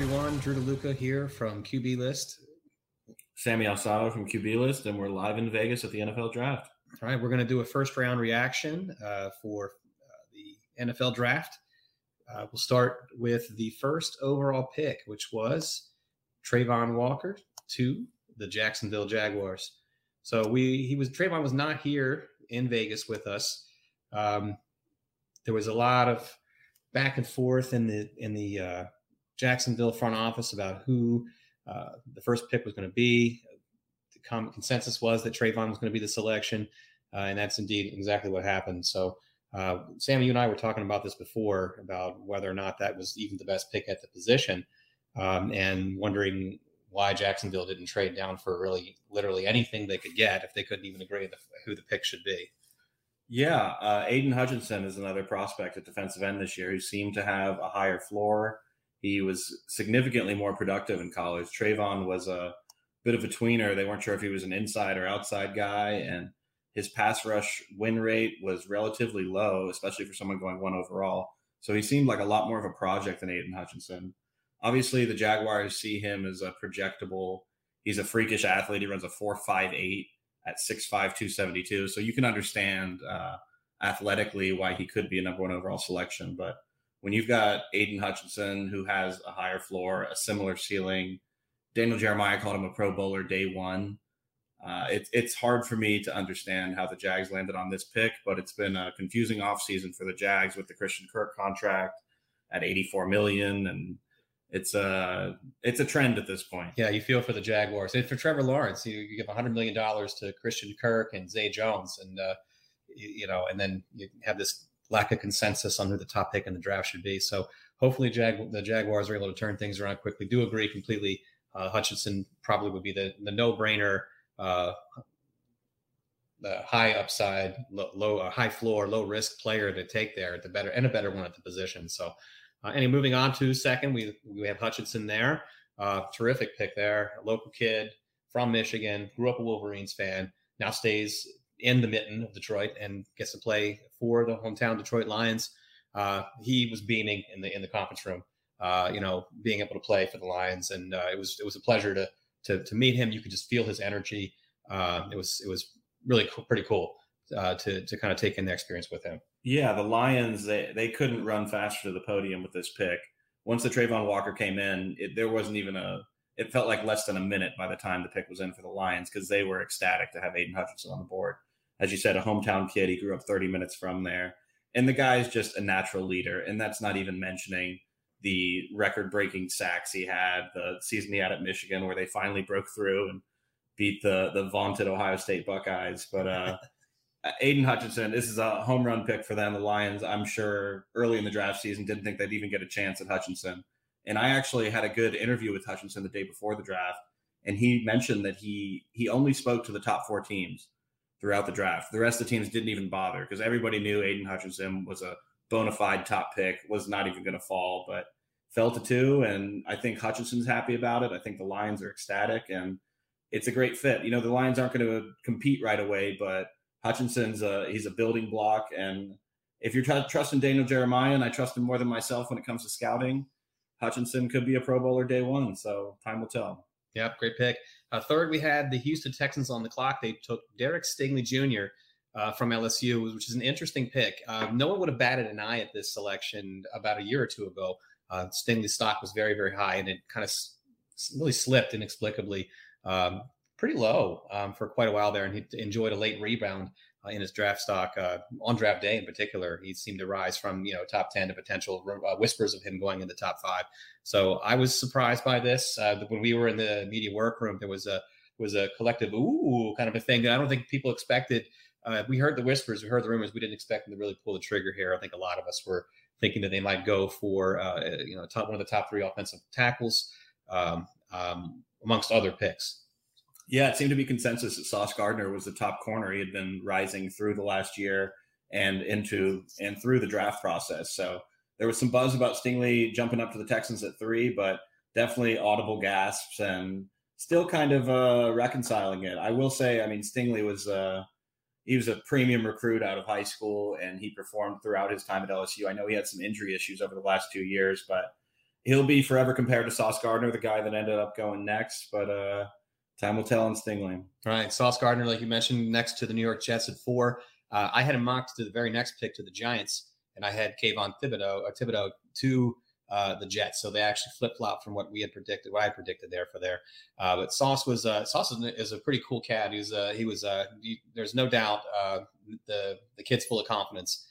Everyone, Drew DeLuca here from QB List. Sammy Alsado from QB List, and we're live in Vegas at the NFL Draft. All right, we're going to do a first round reaction uh, for uh, the NFL Draft. Uh, we'll start with the first overall pick, which was Travon Walker to the Jacksonville Jaguars. So we he was Travon was not here in Vegas with us. Um, there was a lot of back and forth in the in the uh, Jacksonville front office about who uh, the first pick was going to be. The common consensus was that Travon was going to be the selection, uh, and that's indeed exactly what happened. So, uh, Sam, you and I were talking about this before about whether or not that was even the best pick at the position, um, and wondering why Jacksonville didn't trade down for really literally anything they could get if they couldn't even agree the, who the pick should be. Yeah, uh, Aidan Hutchinson is another prospect at defensive end this year who seemed to have a higher floor he was significantly more productive in college. Travon was a bit of a tweener. They weren't sure if he was an inside or outside guy, and his pass rush win rate was relatively low, especially for someone going one overall. So he seemed like a lot more of a project than Aidan Hutchinson. Obviously, the Jaguars see him as a projectable. He's a freakish athlete. He runs a 4.58 at 6'5, 272. So you can understand uh, athletically why he could be a number one overall selection. But when you've got Aidan Hutchinson, who has a higher floor, a similar ceiling, Daniel Jeremiah called him a Pro Bowler day one. Uh, it, it's hard for me to understand how the Jags landed on this pick, but it's been a confusing offseason for the Jags with the Christian Kirk contract at 84 million, and it's a it's a trend at this point. Yeah, you feel for the Jaguars and for Trevor Lawrence. You, you give 100 million dollars to Christian Kirk and Zay Jones, and uh, you, you know, and then you have this lack of consensus on who the top pick in the draft should be. So hopefully Jag- the Jaguars are able to turn things around quickly. Do agree completely. Uh, Hutchinson probably would be the, the no brainer, uh, the high upside, low, low uh, high floor, low risk player to take there, the better and a better one at the position. So, uh, anyway, moving on to second, we we have Hutchinson there. Uh, terrific pick there, a local kid from Michigan, grew up a Wolverines fan, now stays in the mitten of Detroit and gets to play for the hometown Detroit Lions. Uh, he was beaming in the in the conference room, uh, you know, being able to play for the Lions, and uh, it was it was a pleasure to to to meet him. You could just feel his energy. Uh, it was it was really pretty cool uh, to to kind of take in the experience with him. Yeah, the Lions they they couldn't run faster to the podium with this pick. Once the Travon Walker came in, it, there wasn't even a. It felt like less than a minute by the time the pick was in for the Lions because they were ecstatic to have Aidan Hutchinson on the board as you said, a hometown kid. He grew up 30 minutes from there. And the guy's just a natural leader. And that's not even mentioning the record breaking sacks he had, the season he had at Michigan, where they finally broke through and beat the the vaunted Ohio State Buckeyes. But uh, Aidan Hutchinson, this is a home run pick for them. The Lions, I'm sure, early in the draft season, didn't think they'd even get a chance at Hutchinson. And I actually had a good interview with Hutchinson the day before the draft, and he mentioned that he he only spoke to the top four teams throughout the draft. The rest of the teams didn't even bother because everybody knew Aidan Hutchinson was a bona fide top pick, was not even going to fall, but fell to two. And I think Hutchinson's happy about it. I think the Lions are ecstatic and it's a great fit. You know, the Lions aren't going to compete right away, but Hutchinson's a, he's a building block. And if you're t- trusting Daniel Jeremiah, and I trust him more than myself when it comes to scouting, Hutchinson could be a Pro Bowler day one. So time will tell. Yep, great pick. Uh, third, we had the Houston Texans on the clock. They took Derek Stingley Jr. Uh, from LSU, which is an interesting pick. Uh, no one would have batted an eye at this selection about a year or two ago. Uh, Stingley's stock was very, very high, and it kind of really slipped inexplicably, um, pretty low um, for quite a while there. And he enjoyed a late rebound uh, in his draft stock uh, on draft day in particular. He seemed to rise from you know top ten to potential uh, whispers of him going in the top five. So I was surprised by this. Uh, when we were in the media workroom, there was a was a collective ooh kind of a thing that I don't think people expected. Uh, we heard the whispers, we heard the rumors. We didn't expect them to really pull the trigger here. I think a lot of us were thinking that they might go for uh, you know top, one of the top three offensive tackles um, um, amongst other picks. Yeah, it seemed to be consensus that Sauce Gardner was the top corner. He had been rising through the last year and into and through the draft process. So there was some buzz about Stingley jumping up to the Texans at three, but definitely audible gasps and still kind of uh, reconciling it. I will say, I mean, Stingley was uh, he was a premium recruit out of high school, and he performed throughout his time at LSU. I know he had some injury issues over the last two years, but he'll be forever compared to Sauce Gardner, the guy that ended up going next. But uh, time will tell on Stingley. Right, Sauce Gardner, like you mentioned, next to the New York Jets at four. Uh, I had him mocked to the very next pick to the Giants, and I had Kayvon Thibodeaux or Thibodeaux to uh, the Jets. So they actually flip flop from what we had predicted, what I predicted there for there. Uh, but Sauce was uh, Sauce is a pretty cool cat. He was uh, he was uh, he, there's no doubt the the kid's full of confidence.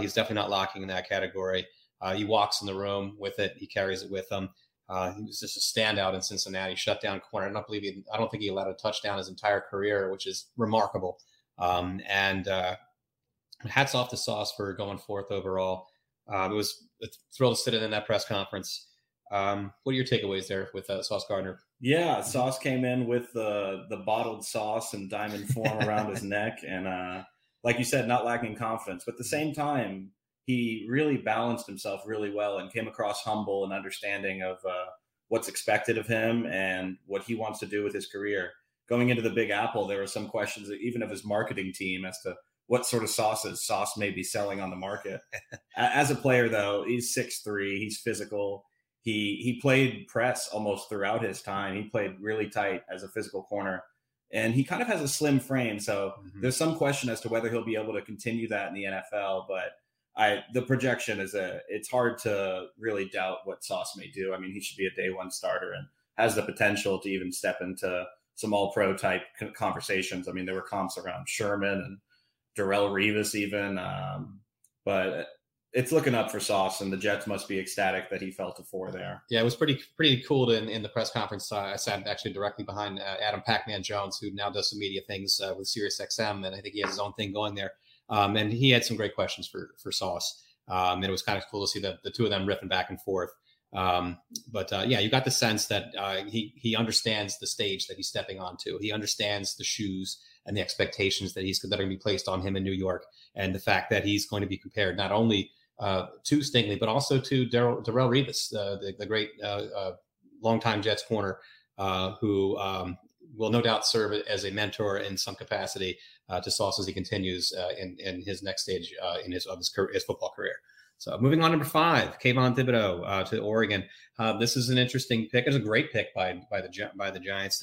He's definitely not locking in that category. He walks in the room with it. He carries it with him. Uh, he was just a standout in Cincinnati, shut down corner. I don't believe he, I don't think he allowed a touchdown his entire career, which is remarkable. Um, and uh, hats off to Sauce for going fourth overall. Um, it was a thrill to sit in that press conference. Um, what are your takeaways there with uh, Sauce Gardner? Yeah, Sauce came in with the the bottled sauce and diamond form around his neck, and uh, like you said, not lacking confidence. But at the same time, he really balanced himself really well and came across humble and understanding of uh, what's expected of him and what he wants to do with his career. Going into the Big Apple, there were some questions, even of his marketing team, as to what sort of sauces sauce may be selling on the market. As a player, though, he's six three. He's physical. He he played press almost throughout his time. He played really tight as a physical corner and he kind of has a slim frame. So mm-hmm. there's some question as to whether he'll be able to continue that in the NFL. But I the projection is a it's hard to really doubt what Sauce may do. I mean, he should be a day one starter and has the potential to even step into some all pro type conversations. I mean, there were comps around Sherman and Darrelle Revis even. Um, but it's looking up for Sauce, and the Jets must be ecstatic that he fell to four there. Yeah, it was pretty pretty cool to, in, in the press conference. Uh, I sat actually directly behind uh, Adam Pacman Jones, who now does some media things uh, with SiriusXM, and I think he has his own thing going there. Um, and he had some great questions for for Sauce, um, and it was kind of cool to see the, the two of them riffing back and forth. Um, but uh, yeah, you got the sense that uh, he he understands the stage that he's stepping onto. He understands the shoes and the expectations that he's that are going to be placed on him in New York, and the fact that he's going to be compared not only uh, to Stingley, but also to Darrelle Darrelle Revis, uh, the, the, great uh, uh, longtime Jets corner, who um, will no doubt serve as a mentor in some capacity uh, to Sauce as he continues uh, in, in his next stage uh, in his of his, career, his, football career. So moving on, number five, Kayvon Thibodeaux uh, to Oregon. this is an interesting pick. It's a great pick by by the by the Giants.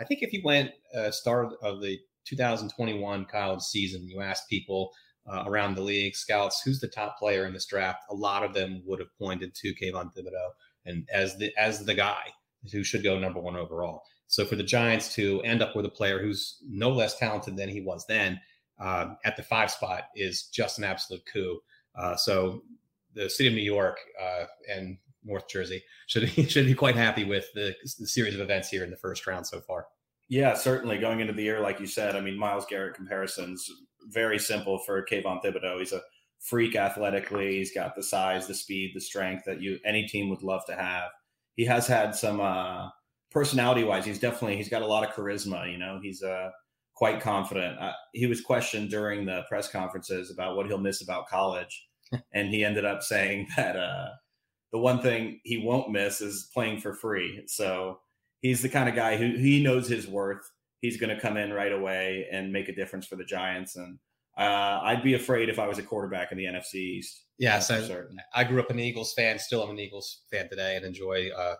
I think if you went start of the 2021 college season, you asked people uh, around the league, scouts, who's the top player in this draft? A lot of them would have pointed to Kayvon Thibodeaux and as the as the guy who should go number one overall. So for the Giants to end up with a player who's no less talented than he was then uh, at the five spot is just an absolute coup. Uh, so the city of New York uh, and North Jersey should should be quite happy with the, the series of events here in the first round so far. Yeah, certainly. Going into the year, like you said, I mean, Myles Garrett comparisons very simple for Kayvon Thibodeaux. He's a freak athletically. He's got the size, the speed, the strength that you any team would love to have. He has had some uh, personality wise. He's definitely he's got a lot of charisma. You know, he's uh, quite confident. Uh, he was questioned during the press conferences about what he'll miss about college, and he ended up saying that uh, the one thing he won't miss is playing for free. So he's the kind of guy who he knows his worth he's going to come in right away and make a difference for the Giants. And uh, I'd be afraid if I was a quarterback in the NFC East. Yes, I, I, grew up an Eagles fan. Still, I'm an Eagles fan today, and enjoy uh,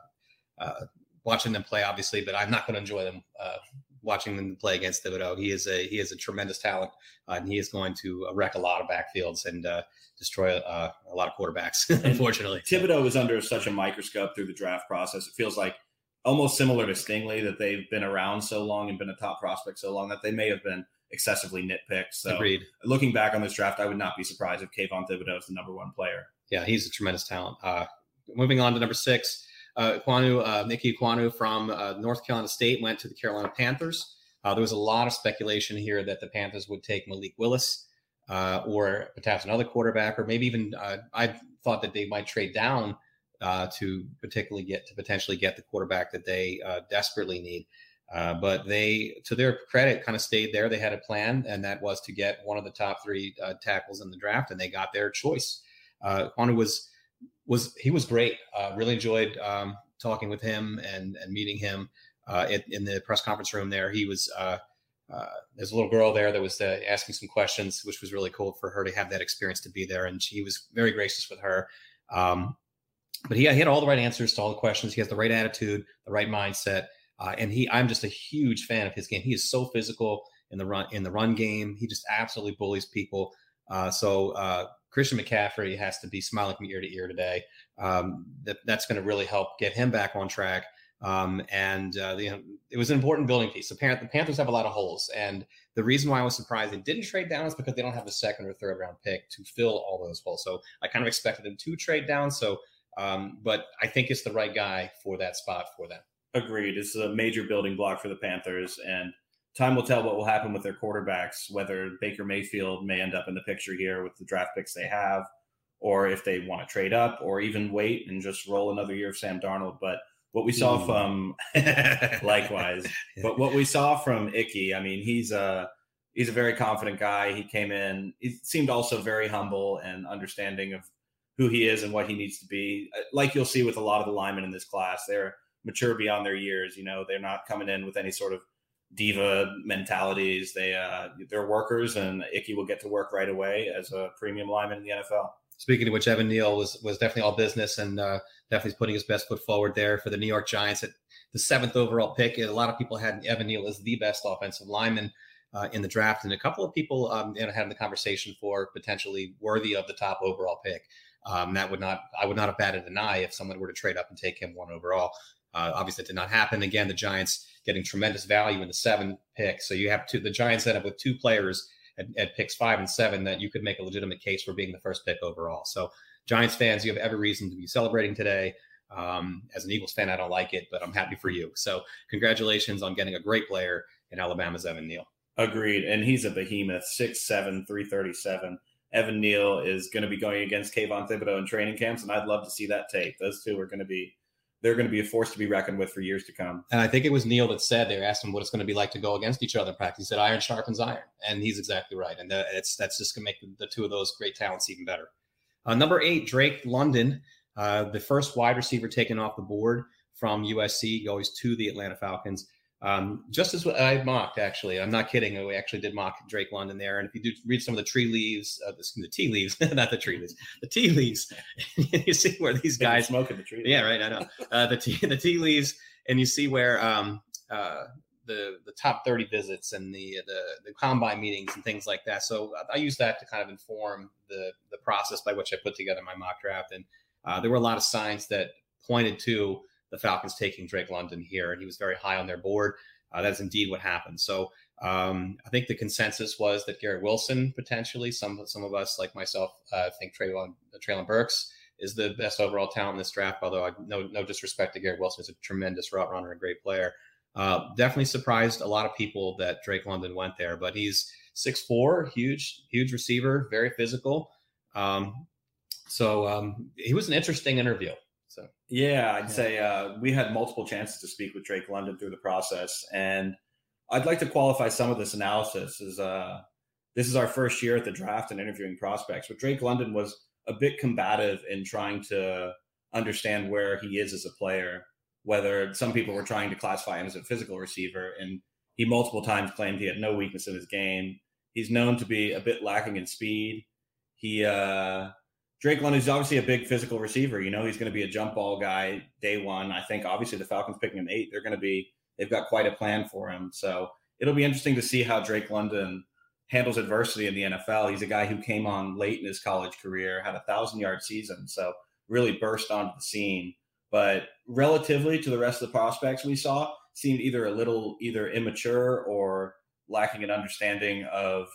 uh, watching them play. Obviously, but I'm not going to enjoy them uh, watching them play against Thibodeaux. He is a he is a tremendous talent, uh, and he is going to wreck a lot of backfields and uh, destroy a lot of quarterbacks. unfortunately, Thibodeaux is under such a microscope through the draft process. It feels like almost similar to Stingley that they've been around so long and been a top prospect so long that they may have been excessively nitpicked. So Agreed. looking back on this draft, I would not be surprised if Kayvon Thibodeaux is the number one player. Yeah, he's a tremendous talent. Uh, moving on to number six, uh, Ekwonu, uh, Nicky Ekwonu from uh, North Carolina State went to the Carolina Panthers. Uh, there was a lot of speculation here that the Panthers would take Malik Willis uh, or perhaps another quarterback, or maybe even uh, I thought that they might trade down uh, to particularly get to potentially get the quarterback that they desperately need. Uh, but they, to their credit, kind of stayed there. They had a plan, and that was to get one of the top three tackles in the draft, and they got their choice. Uh, was was he was great. Uh, really enjoyed um, talking with him and and meeting him uh, in, in, the press conference room. There, he was. Uh, there's a little girl there that was asking some questions, which was really cool for her to have that experience to be there, and she was very gracious with her. Um, but he, he had all the right answers to all the questions. He has the right attitude, the right mindset, uh, and he. I'm just a huge fan of his game. He is so physical in the run in the run game. He just absolutely bullies people. Uh, so uh, Christian McCaffrey has to be smiling from ear to ear today. Um, that that's going to really help get him back on track. Um, and uh, know, it was an important building piece. The, Pan- the Panthers have a lot of holes, and the reason why I was surprised they didn't trade down is because they don't have a second or third round pick to fill all those holes. So I kind of expected them to trade down. So, um, but I think it's the right guy for that spot for them. Agreed. It's a major building block for the Panthers, and time will tell what will happen with their quarterbacks. Whether Baker Mayfield may end up in the picture here with the draft picks they have, or if they want to trade up, or even wait and just roll another year of Sam Darnold. But what we saw from likewise, but what we saw from Ickey, I mean, he's a he's a very confident guy. He came in, he seemed also very humble and understanding of who he is and what he needs to be. Uh, like you'll see with a lot of the linemen in this class, they're mature beyond their years. You know, they're not coming in with any sort of diva mentalities. They uh, they're workers, and Ickey will get to work right away as a premium lineman in the NFL. Speaking of which, Evan Neal was was definitely all business and uh, definitely putting his best foot forward there for the New York Giants at the seventh overall pick. A lot of people had Evan Neal as the best offensive lineman uh, in the draft, and a couple of people um, you know, had the conversation for potentially worthy of the top overall pick. Um, that would not I would not have batted an eye if someone were to trade up and take him one overall. Uh, obviously, it did not happen. Again, the Giants getting tremendous value in the seven pick. So you have two. The Giants end up with two players at, at, picks five and seven that you could make a legitimate case for being the first pick overall. So Giants fans, you have every reason to be celebrating today. Um, as an Eagles fan, I don't like it, but I'm happy for you. So congratulations on getting a great player in Alabama's Evan Neal. Agreed, and he's a behemoth, six seven, three thirty seven. Evan Neal is going to be going against Kayvon Thibodeaux in training camps, and I'd love to see that tape. Those two are going to be they're going to be a force to be reckoned with for years to come. And I think it was Neal that said they asked him what it's going to be like to go against each other in practice. He said iron sharpens iron, and he's exactly right. And it's that's just going to make the, the, two of those great talents even better. Uh, number eight, Drake London, uh, the first wide receiver taken off the board from USC, goes to the Atlanta Falcons. Um, just as I mocked, actually, I'm not kidding. We actually did mock Drake London there. And if you do read some of the tree leaves, uh, the, the tea leaves, not the tree leaves, the tea leaves, you see where these guys smoking the tree. Yeah, right. I know uh, the tea, the tea leaves, and you see where um, uh, the the top 30 visits and the the the combine meetings and things like that. So I use that to kind of inform the the process by which I put together my mock draft. And uh, there were a lot of signs that pointed to the Falcons taking Drake London here, and he was very high on their board. Uh, that's indeed what happened. So um, I think the consensus was that Garrett Wilson potentially, some some of us like myself, uh, think Treylon Treylon Burks is the best overall talent in this draft. Although I no no disrespect to Garrett Wilson, he's a tremendous route runner, a great player. Uh, definitely surprised a lot of people that Drake London went there, but he's six four, huge huge receiver, very physical. Um, so um, he was an interesting interview. So yeah, I'd yeah. say uh, we had multiple chances to speak with Drake London through the process, and I'd like to qualify some of this analysis as uh, this is our first year at the draft and interviewing prospects. But Drake London was a bit combative in trying to understand where he is as a player. Whether some people were trying to classify him as a physical receiver, and he multiple times claimed he had no weakness in his game. He's known to be a bit lacking in speed. He uh, Drake London is obviously a big physical receiver. You know, he's going to be a jump ball guy day one. I think obviously the Falcons picking him eight, they're going to be, they've got quite a plan for him. So it'll be interesting to see how Drake London handles adversity in the NFL. He's a guy who came on late in his college career, had a thousand yard season. So really burst onto the scene. But relatively to the rest of the prospects we saw, seemed either a little either immature or lacking an understanding of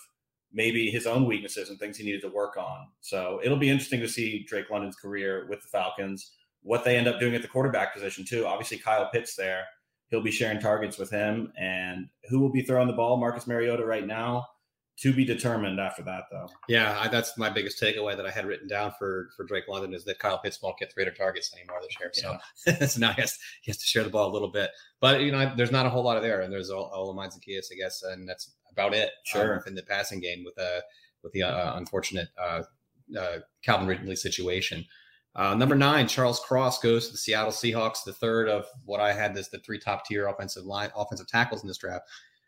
maybe his own weaknesses and things he needed to work on. So it'll be interesting to see Drake London's career with the Falcons, what they end up doing at the quarterback position too. Obviously, Kyle Pitts there. He'll be sharing targets with him, and who will be throwing the ball? Marcus Mariota right now. To be determined after that, though. Yeah, I, that's my biggest takeaway that I had written down for for Drake London is that Kyle Pitts won't get 300 targets anymore this year. So, yeah. so now he has, he has to share the ball a little bit. But you know, there's not a whole lot of there, and there's all, all of Zaccheaus, I guess, and that's about it. Sure. Um, in the passing game with a uh, with the uh, unfortunate uh, uh, Calvin Ridley situation. Uh, number nine, Charles Cross goes to the Seattle Seahawks, the third of what I had as the three top tier offensive line offensive tackles in this draft.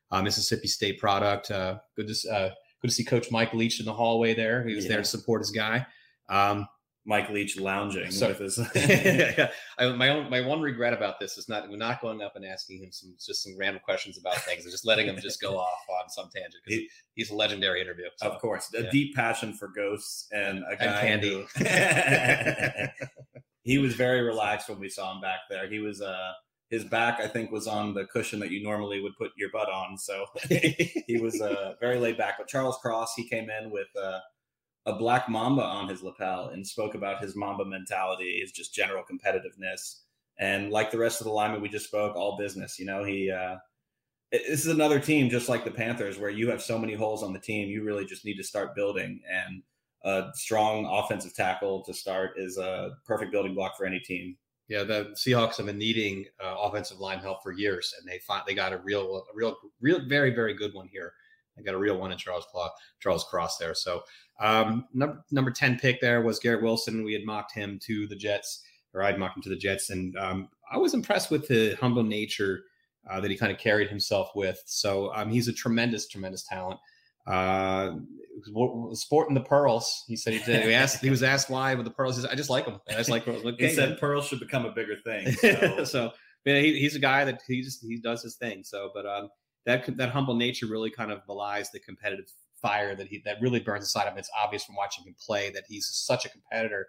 Uh, Mississippi State product. Uh, good to good to see Coach Mike Leach in the hallway there. He was yeah. there to support his guy. Um, Mike Leach lounging So- with his. yeah, I, my own my one regret about this is not not going up and asking him some just some random questions about things and just letting him just go off on some tangent because He- he's a legendary interview. So. Of course, a Yeah. deep passion for ghosts and a And candy. who- he was very relaxed when we saw him back there. He was uh his back, I think, was on the cushion that you normally would put your butt on. So he was uh, very laid back. But Charles Cross, he came in with uh, a black mamba on his lapel and spoke about his mamba mentality, his just general competitiveness, and like the rest of the linemen we just spoke, all business. You know, he. Uh, this is another team just like the Panthers, where you have so many holes on the team, you really just need to start building. And a strong offensive tackle to start is a perfect building block for any team. Yeah, the Seahawks have been needing uh, offensive line help for years, and they they got a real, a real, real, very, very good one here. They got a real one in Charles Claw, Charles Cross there. So um, number number ten pick there was Garrett Wilson. We had mocked him to the Jets, or I'd mocked him to the Jets, and um, I was impressed with the humble nature uh, that he kind of carried himself with. So um, he's a tremendous, tremendous talent. Uh, sporting the pearls. He said he did. He asked. He was asked why with the pearls. He said, "I just like them. I just like pearls." He Okay, said pearls should become a bigger thing. so, So yeah, he, he's a guy that he just he does his thing. So, but um, that that humble nature really kind of belies the competitive fire that he that really burns inside of him. It's obvious from watching him play that he's such a competitor,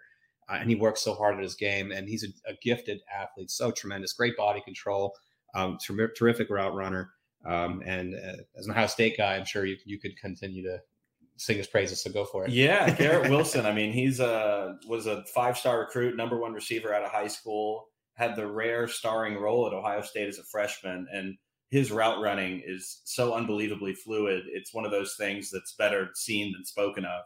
uh, and he works so hard at his game. And he's a, a gifted athlete, so tremendous, great body control, um, ter- terrific route runner. Um, and uh, as an Ohio State guy, I'm sure you you could continue to sing his praises. So go for it. Yeah, Garrett Wilson. I mean, he's a was a five star recruit, number one receiver out of high school. Had the rare starring role at Ohio State as a freshman, and his route running is so unbelievably fluid. It's one of those things that's better seen than spoken of.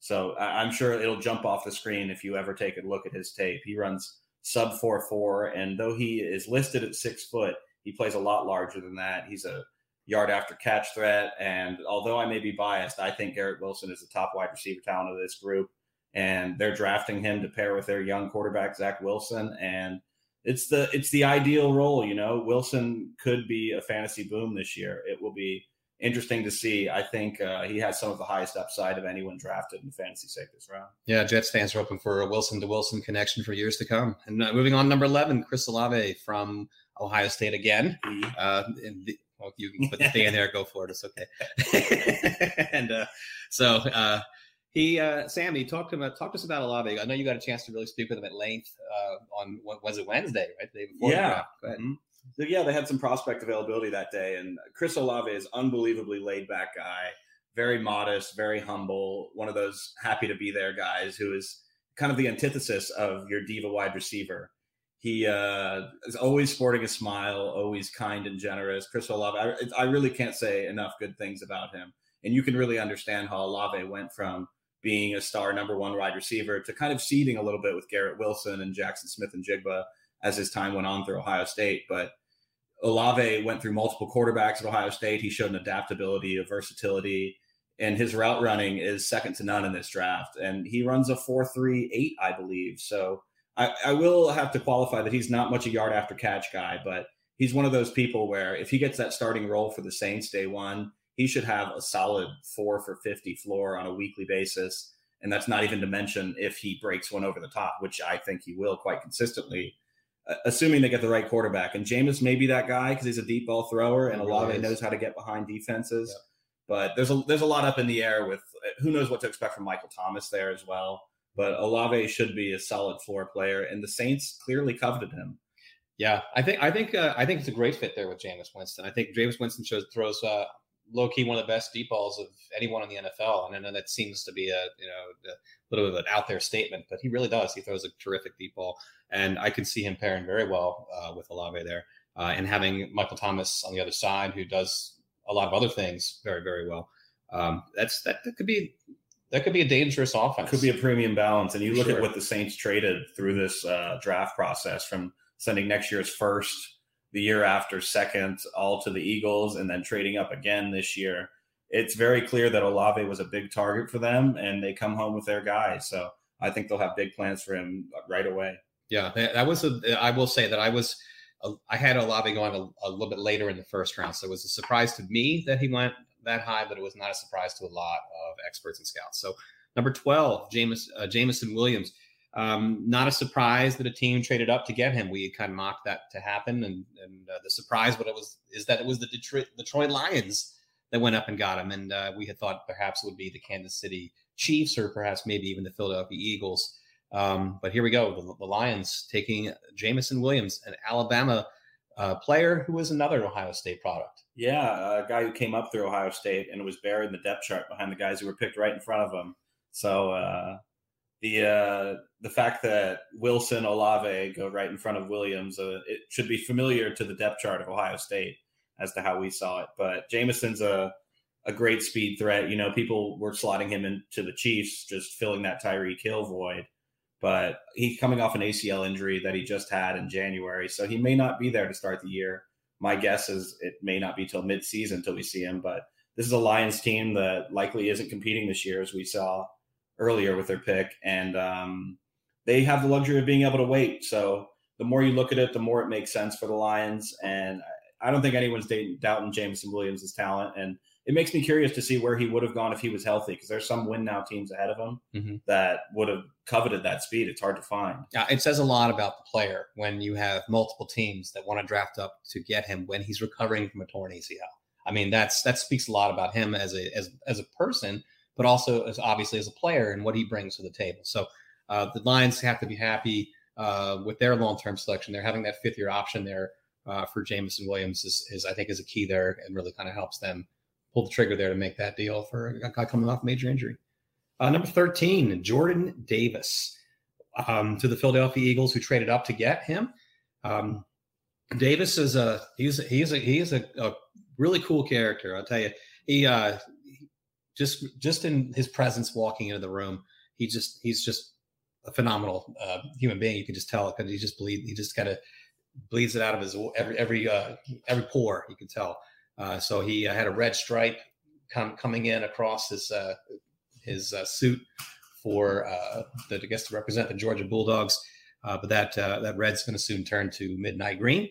So I- I'm sure it'll jump off the screen if you ever take a look at his tape. He runs sub four four, and though he is listed at six foot, he plays a lot larger than that. He's a yard after catch threat. And although I may be biased, I think Garrett Wilson is the top wide receiver talent of this group. And they're drafting him to pair with their young quarterback, Zach Wilson. And it's the it's the ideal role, you know. Wilson could be a fantasy boom this year. It will be interesting to see. I think uh, he has some of the highest upside of anyone drafted in the fantasy sake this round. Yeah, Jets fans are hoping for a Wilson to Wilson connection for years to come. And uh, moving on, number 11, Chris Olave from Ohio State again. Uh, and the, well, you can put the thing in there, go for it. It's okay. and uh, so uh, he, uh, Sammy, talked to, him, talk to us about Olave. I know you got a chance to really speak with him at length uh, on, what was it, Wednesday, right? The day before Yeah. draft. Go ahead. Mhm. So, yeah, they had some prospect availability that day, and Chris Olave is unbelievably laid back guy, very modest, very humble, one of those happy to be there guys who is kind of the antithesis of your diva wide receiver. He uh, is always sporting a smile, always kind and generous. Chris Olave, I, I really can't say enough good things about him, and you can really understand how Olave went from being a star number one wide receiver to kind of ceding a little bit with Garrett Wilson and Jaxon Smith-Njigba as his time went on through Ohio State. But Olave went through multiple quarterbacks at Ohio State. He showed an adaptability, a versatility, and his route running is second to none in this draft. And he runs a 4 3 8, I believe. So I, I will have to qualify that he's not much a yard after catch guy, but he's one of those people where if he gets that starting role for the Saints day one, he should have a solid four for 50 floor on a weekly basis. And that's not even to mention if he breaks one over the top, which I think he will quite consistently uh, assuming they get the right quarterback. And Jameis may be that guy because he's a deep ball thrower and really is. knows how to get behind defenses. Yep. But there's a there's a lot up in the air with uh, who knows what to expect from Michael Thomas there as well. But Olave should be a solid floor player, and the Saints clearly coveted him. Yeah, I think I think uh, I think it's a great fit there with Jameis Winston. I think Jameis Winston shows throws uh, low key one of the best deep balls of anyone in the NFL, and I know that seems to be a you know a little bit of an out there statement, but he really does. He throws a terrific deep ball, and I can see him pairing very well uh, with Olave there, uh, and having Michael Thomas on the other side who does a lot of other things very very well. Um, that's that, that could be that could be a dangerous offense. Could be a premium balance. And you look sure. at what the Saints traded through this uh, draft process from sending next year's first, the year after second, all to the Eagles, and then trading up again this year. It's very clear that Olave was a big target for them, and they come home with their guy. So I think they'll have big plans for him right away. Yeah, that, was a. I will say that I was. I had Olave going a, a little bit later in the first round, so it was a surprise to me that he went that high, but it was not a surprise to a lot of experts and scouts. So number twelve, James uh, Jameson Williams. Um, not a surprise that a team traded up to get him. We kind of mocked that to happen, and and uh, the surprise, what it was, is that it was the Detroit, Detroit Lions that went up and got him, and uh, we had thought perhaps it would be the Kansas City Chiefs or perhaps maybe even the Philadelphia Eagles. Um, but here we go, the, the, Lions taking Jameson Williams, an Alabama uh, player who was another Ohio State product. Yeah, a guy who came up through Ohio State and was buried in the depth chart behind the guys who were picked right in front of him. So uh, the uh, the fact that Wilson Olave go right in front of Williams, uh, it should be familiar to the depth chart of Ohio State as to how we saw it. But Jameson's a a great speed threat. You know, people were slotting him into the Chiefs, just filling that Tyreek Hill void. But he's coming off an ACL injury that he just had in January, so he may not be there to start the year. My guess is it may not be till midseason until we see him. But this is a Lions team that likely isn't competing this year, as we saw earlier with their pick, and um, they have the luxury of being able to wait. So the more you look at it, the more it makes sense for the Lions. And I don't think anyone's doubting Jameson Williams' talent. And it makes me curious to see where he would have gone if he was healthy, because there's some win now teams ahead of him mm-hmm. that would have coveted that speed. It's hard to find. Yeah, it says a lot about the player when you have multiple teams that want to draft up to get him when he's recovering from a torn ACL. I mean, that's that speaks a lot about him as a as as a person, but also as obviously as a player and what he brings to the table. So uh, the Lions have to be happy uh, with their long term selection. They're having that fifth year option there uh, for Jameson Williams is, is, I think is a key there and really kind of helps them pull the trigger there to make that deal for a guy coming off major injury. Uh, number 13, Jordan Davis um, to the Philadelphia Eagles who traded up to get him. Um, Davis is a he's he's a he's a, a really cool character. I'll tell you. He uh, just just in his presence walking into the room, he just he's just a phenomenal uh, human being. You can just tell because he just bleed he just kind of bleeds it out of his every every uh, every pore. You can tell. Uh, so he uh, had a red stripe com- coming in across his uh, his uh, suit for the, I guess to represent the Georgia Bulldogs. but that that red's going to soon turn to midnight green.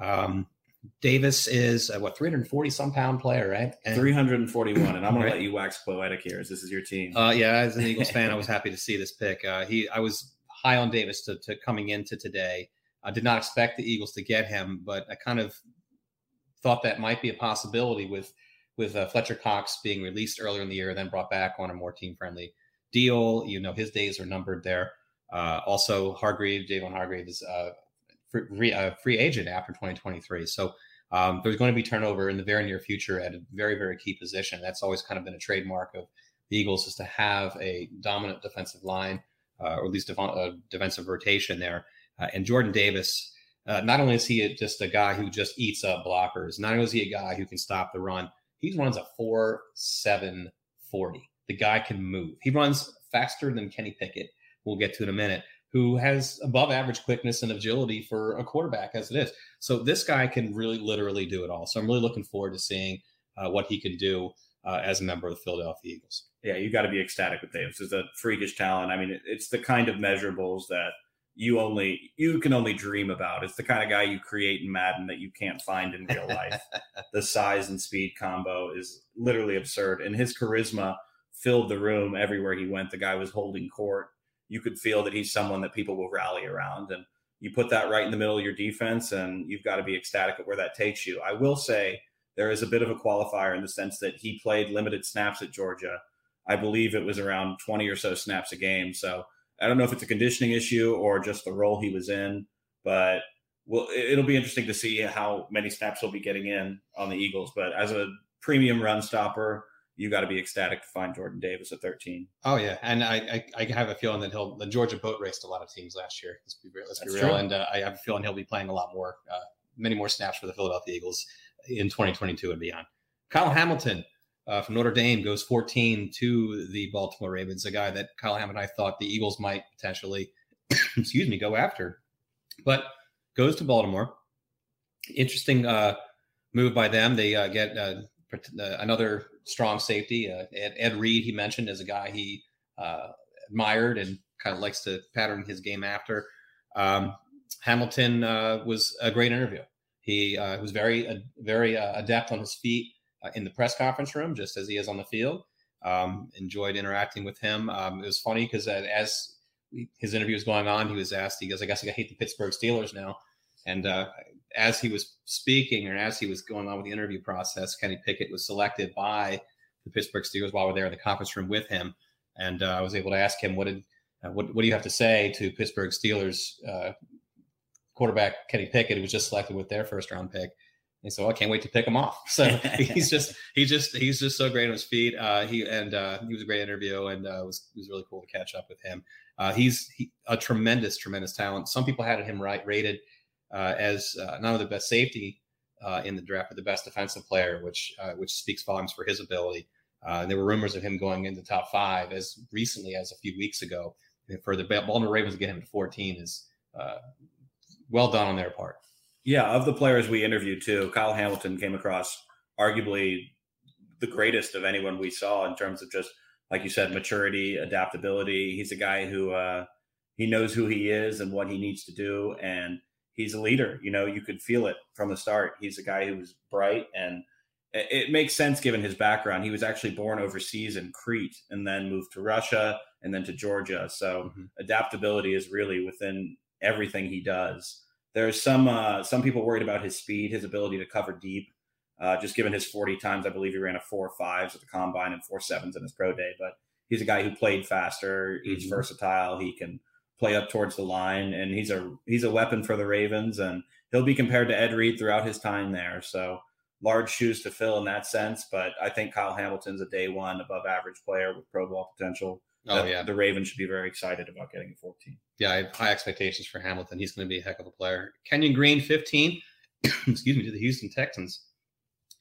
Um, Davis is uh, what 340 some pound player, right? And, 341, and I'm gonna right. let you wax poetic here, as this is your team. Uh, yeah, as an Eagles fan, I was happy to see this pick. Uh, he, I was high on Davis to, to coming into today. I did not expect the Eagles to get him, but I kind of thought that might be a possibility with with uh, Fletcher Cox being released earlier in the year, then brought back on a more team friendly deal. You know, his days are numbered there. Uh, also, Hargrave, Javon Hargrave is uh, free, uh, free agent after 2023. So um, there's going to be turnover in the very near future at a very, very key position. That's always kind of been a trademark of the Eagles is to have a dominant defensive line, uh, or at least def- uh, defensive rotation there. Uh, and Jordan Davis, uh, not only is he just a guy who just eats up blockers, not only is he a guy who can stop the run, he runs a 4 7 40. The guy can move. He runs faster than Kenny Pickett. We'll get to in a minute who has above average quickness and agility for a quarterback as it is. So this guy can really literally do it all. So I'm really looking forward to seeing uh, what he can do uh, as a member of the Philadelphia Eagles. Yeah, you got to be ecstatic with Davis. It's a freakish talent. I mean, it's the kind of measurables that you only you can only dream about. It's the kind of guy you create in Madden that you can't find in real life. the size and speed combo is literally absurd, and his charisma filled the room everywhere he went. The guy was holding court you could feel that he's someone that people will rally around. And you put that right in the middle of your defense, and you've got to be ecstatic at where that takes you. I will say there is a bit of a qualifier in the sense that he played limited snaps at Georgia. I believe it was around 20 or so snaps a game. So I don't know if it's a conditioning issue or just the role he was in, but well, it'll be interesting to see how many snaps he'll be getting in on the Eagles. But as a premium run stopper, you got to be ecstatic to find Jordan Davis at 13. Oh yeah, and I, I, I have a feeling that he'll the Georgia boat raced a lot of teams last year. Let's be, let's be real, true. and uh, I have a feeling he'll be playing a lot more, uh, many more snaps for the Philadelphia Eagles in 2022 and beyond. Kyle Hamilton uh, from Notre Dame goes 14 to the Baltimore Ravens, a guy that Kyle Hamilton and I thought the Eagles might potentially, excuse me, go after, but goes to Baltimore. Interesting uh, move by them. They uh, get uh, another strong safety. Uh, Ed, Ed, Reed, he mentioned, as a guy he uh, admired and kind of likes to pattern his game after. Um, Hamilton uh, was a great interview. He uh, was very, uh, very uh, adept on his feet in the press conference room, just as he is on the field. Um, enjoyed interacting with him. Um, it was funny because as his interview was going on, he was asked, he goes, I guess I hate the Pittsburgh Steelers now. And uh, as he was speaking or as he was going on with the interview process, Kenny Pickett was selected by the Pittsburgh Steelers while we're there in the conference room with him. And uh, I was able to ask him, what did uh, what, what do you have to say to Pittsburgh Steelers uh, quarterback Kenny Pickett, who was just selected with their first round pick? And so I can't wait to pick him off. So he's just he's just he's just so great on his feet. Uh, he and uh, he was a great interview, and uh, it was it was really cool to catch up with him. Uh, he's he, a tremendous tremendous talent. Some people had him right rated uh, as uh, not only the best safety in the draft, but the best defensive player, which which speaks volumes for his ability. there were rumors of him going into top five as recently as a few weeks ago. And for the Baltimore Ravens to get him to 14 is well done on their part. Yeah, of the players we interviewed too, Kyle Hamilton came across arguably the greatest of anyone we saw in terms of just like you said, maturity, adaptability. He's a guy who uh, he knows who he is and what he needs to do, and he's a leader. You know, you could feel it from the start. He's a guy who was bright, and it makes sense given his background. He was actually born overseas in Crete and then moved to Russia and then to Georgia. So mm-hmm. adaptability is really within everything he does. There's some uh, some people worried about his speed, his ability to cover deep. Uh, just given his 40 times, I believe he ran a four fives at the combine and four sevens in his pro day. But he's a guy who played faster. He's mm-hmm. versatile. He can play up towards the line, and he's a he's a weapon for the Ravens. And he'll be compared to Ed Reed throughout his time there. So large shoes to fill in that sense. But I think Kyle Hamilton's a day one above average player with Pro Bowl potential. Oh yeah, the Ravens should be very excited about getting a 14. Yeah, I have high expectations for Hamilton. He's going to be a heck of a player. Kenyon Green, 15. excuse me, to the Houston Texans.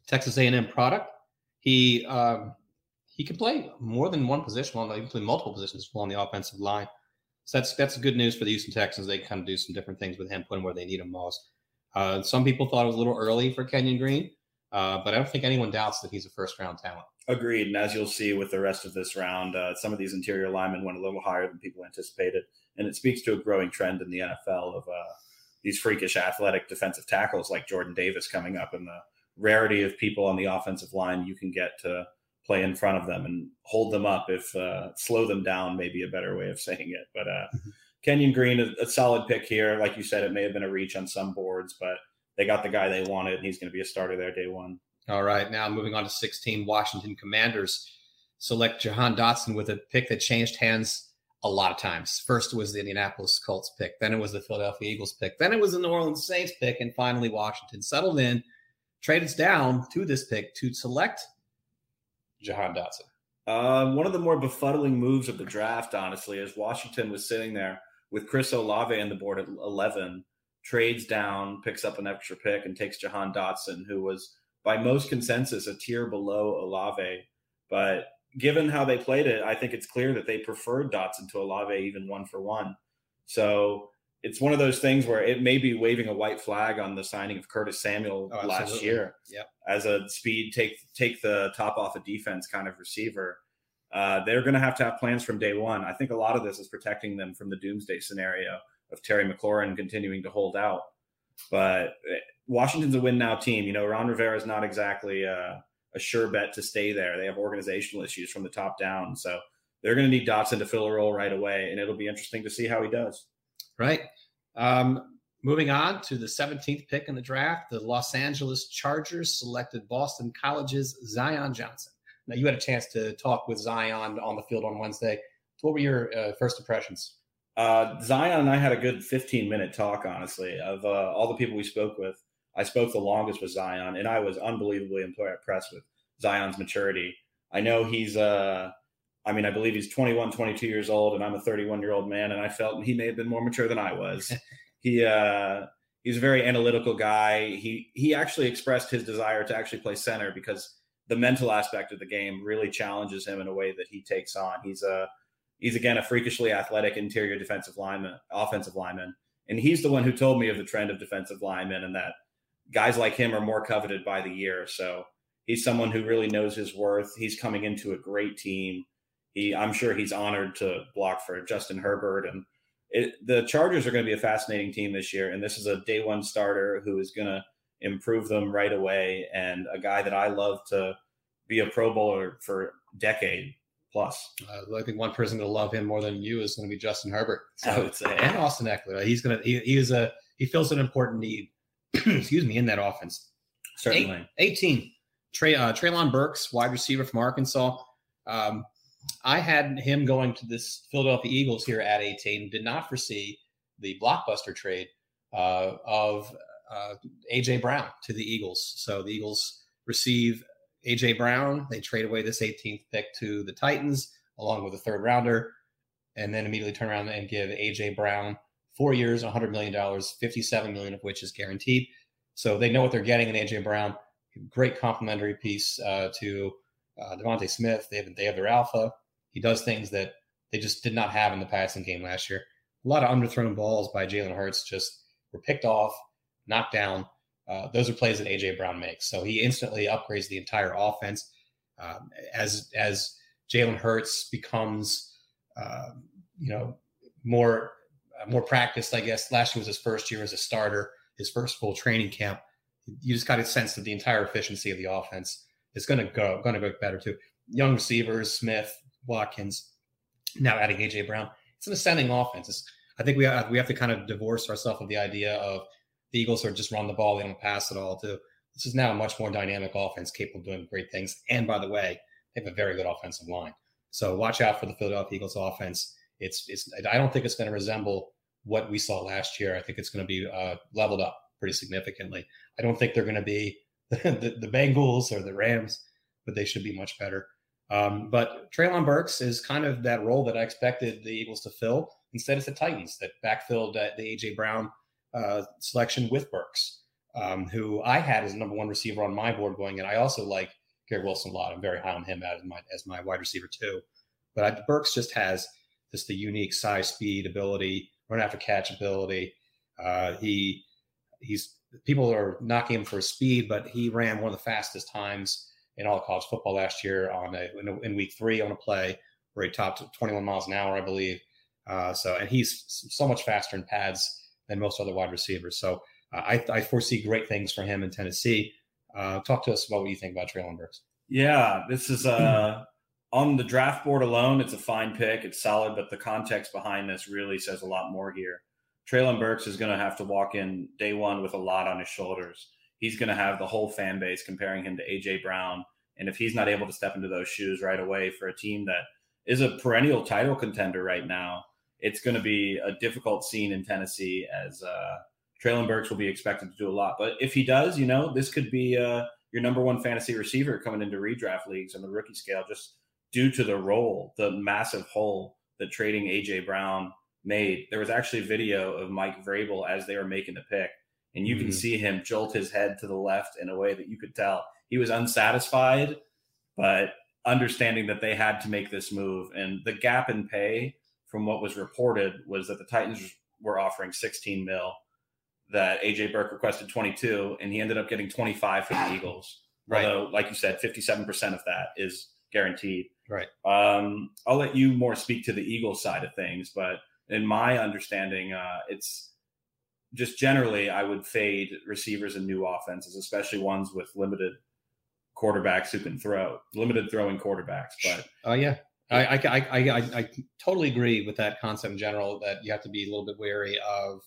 Texas A&M product. He um, he can play more than one position, on he play multiple positions on the offensive line. So that's that's good news for the Houston Texans. They kind of do some different things with him, put him where they need him most. Uh, some people thought it was a little early for Kenyon Green, uh, but I don't think anyone doubts that he's a first round talent. Agreed. And as you'll see with the rest of this round, uh, some of these interior linemen went a little higher than people anticipated, and it speaks to a growing trend in the NFL of uh, these freakish athletic defensive tackles like Jordan Davis coming up and the rarity of people on the offensive line you can get to play in front of them and hold them up if uh, slow them down may be a better way of saying it. But uh, mm-hmm. kenyon green a, a, solid pick here. Like you said it may have been a reach on some boards but they got the guy they wanted and he's going to be a starter there day one. All right now moving on to 16 washington commanders. Select jahan dotson with a pick that changed hands a lot of times. First was the indianapolis colts pick then it was the philadelphia eagles pick then it was the new orleans saints pick and finally washington settled in trades down to this pick to select Jahan Dotson. Uh, one of the more befuddling moves of the draft, honestly, is Washington was sitting there with Chris Olave on the board at 11, trades down, picks up an extra pick, and takes Jahan Dotson, who was by most consensus a tier below Olave. But given how they played it, I think it's clear that they preferred Dotson to Olave even one for one. So it's one of those things where it may be waving a white flag on the signing of Curtis Samuel oh, last year yep. as a speed take take the top off a defense kind of receiver. Uh, they're going to have to have plans from day one. I think a lot of this is protecting them from the doomsday scenario of Terry McLaurin continuing to hold out. But eh, Washington's a win now team. You know, Ron Rivera is not exactly a, a sure bet to stay there. They have organizational issues from the top down. So they're going to need Dotson to fill a role right away. And it'll be interesting to see how he does. Right. Um, moving on to the 17th pick in the draft, the Los Angeles Chargers selected Boston College's Zion Johnson. Now, you had a chance to talk with Zion on the field on Wednesday. What were your uh, first impressions? Uh, Zion and I had a good 15 minute talk, honestly, of uh, all the people we spoke with. I spoke the longest with Zion, and I was unbelievably impressed with Zion's maturity. I know he's uh, I mean, I believe he's 21, 22 years old, and I'm a 31 year old man, and I felt he may have been more mature than I was. he uh, he's a very analytical guy. He he actually expressed his desire to actually play center because the mental aspect of the game really challenges him in a way that he takes on. He's a he's again a freakishly athletic interior defensive lineman, offensive lineman, and he's the one who told me of the trend of defensive linemen and that guys like him are more coveted by the year. So he's someone who really knows his worth. He's coming into a great team he I'm sure he's honored to block for Justin Herbert and it, the Chargers are going to be a fascinating team this year, and this is a day one starter who is going to improve them right away, and a guy that I love to be a Pro Bowler for a decade plus. Uh, I think one person going to love him more than you is going to be Justin Herbert. So, I would say, and Austin Ekeler. He's going to he, he is a he fills an important need. excuse me in that offense. Certainly, Eight, 18. Trey uh, Treylon Burks, wide receiver from Arkansas. Um, I had him going to this Philadelphia Eagles here at 18. Did not foresee the blockbuster trade uh, of uh, AJ Brown to the Eagles. So the Eagles receive AJ Brown. They trade away this 18th pick to the Titans along with a third rounder, and then immediately turn around and give AJ Brown four years, 100 million dollars, 57 million of which is guaranteed. So they know what they're getting in AJ Brown. Great complementary piece uh, to uh, Smith. They have they have their alpha. He does things that they just did not have in the passing game last year. A lot of underthrown balls by Jalen Hurts just were picked off, knocked down. Uh, those are plays that AJ Brown makes. So he instantly upgrades the entire offense. Um, as as Jalen Hurts becomes, uh, you know, more more practiced. I guess last year was his first year as a starter, his first full training camp. You just got a sense that the entire efficiency of the offense is going to go going to go better too. Young receivers, Smith, Watkins, now adding AJ Brown. It's an ascending offense. It's, I think we have, we have to kind of divorce ourselves of the idea of the Eagles are just run the ball, they don't pass it all. To this is now a much more dynamic offense, capable of doing great things. And by the way, they have a very good offensive line. So watch out for the Philadelphia Eagles offense. It's it's I don't think it's going to resemble what we saw last year. I think it's going to be uh, leveled up pretty significantly. I don't think they're going to be the, the, Bengals or the Rams, but they should be much better. Um, but Treylon Burks is kind of that role that I expected the Eagles to fill. Instead, it's the Titans that backfilled uh, the AJ Brown uh, selection with Burks, um, who I had as number one receiver on my board going, and I also like Garrett Wilson a lot. I'm very high on him as my as my wide receiver too. But I, Burks just has just the unique size, speed, ability, run after catch ability. Uh, he he's people are knocking him for his speed, but he ran one of the fastest times in all of college football last year on a, in, a, in week three on a play where he topped 21 miles an hour, I believe. Uh, so, and he's so much faster in pads than most other wide receivers. So, uh, I, I, foresee great things for him in Tennessee. Uh, talk to us about what you think about Treylon Burks. Yeah, this is uh, on the draft board alone. It's a fine pick. It's solid, but the context behind this really says a lot more here. Treylon Burks is going to have to walk in day one with a lot on his shoulders. He's going to have the whole fan base comparing him to AJ Brown. And if he's not able to step into those shoes right away for a team that is a perennial title contender right now, it's going to be a difficult scene in Tennessee as uh, Treylon Burks will be expected to do a lot. But if he does, you know, this could be uh, your number one fantasy receiver coming into redraft leagues on the rookie scale just due to the role, the massive hole that trading AJ Brown made. There was actually a video of Mike Vrabel as they were making the pick, and you mm-hmm. can see him jolt his head to the left in a way that you could tell he was unsatisfied, but understanding that they had to make this move. And the gap in pay from what was reported was that the Titans were offering 16 mil, that AJ Burke requested 22, and he ended up getting 25 for the Eagles. Right. Although, like you said, 57% of that is guaranteed. Right. Um, I'll let you more speak to the Eagles side of things, but in my understanding, uh, it's just generally I would fade receivers in new offenses, especially ones with limited quarterbacks who can throw, limited throwing quarterbacks. But oh uh, yeah, I I, I I, I totally agree with that concept in general. That you have to be a little bit wary of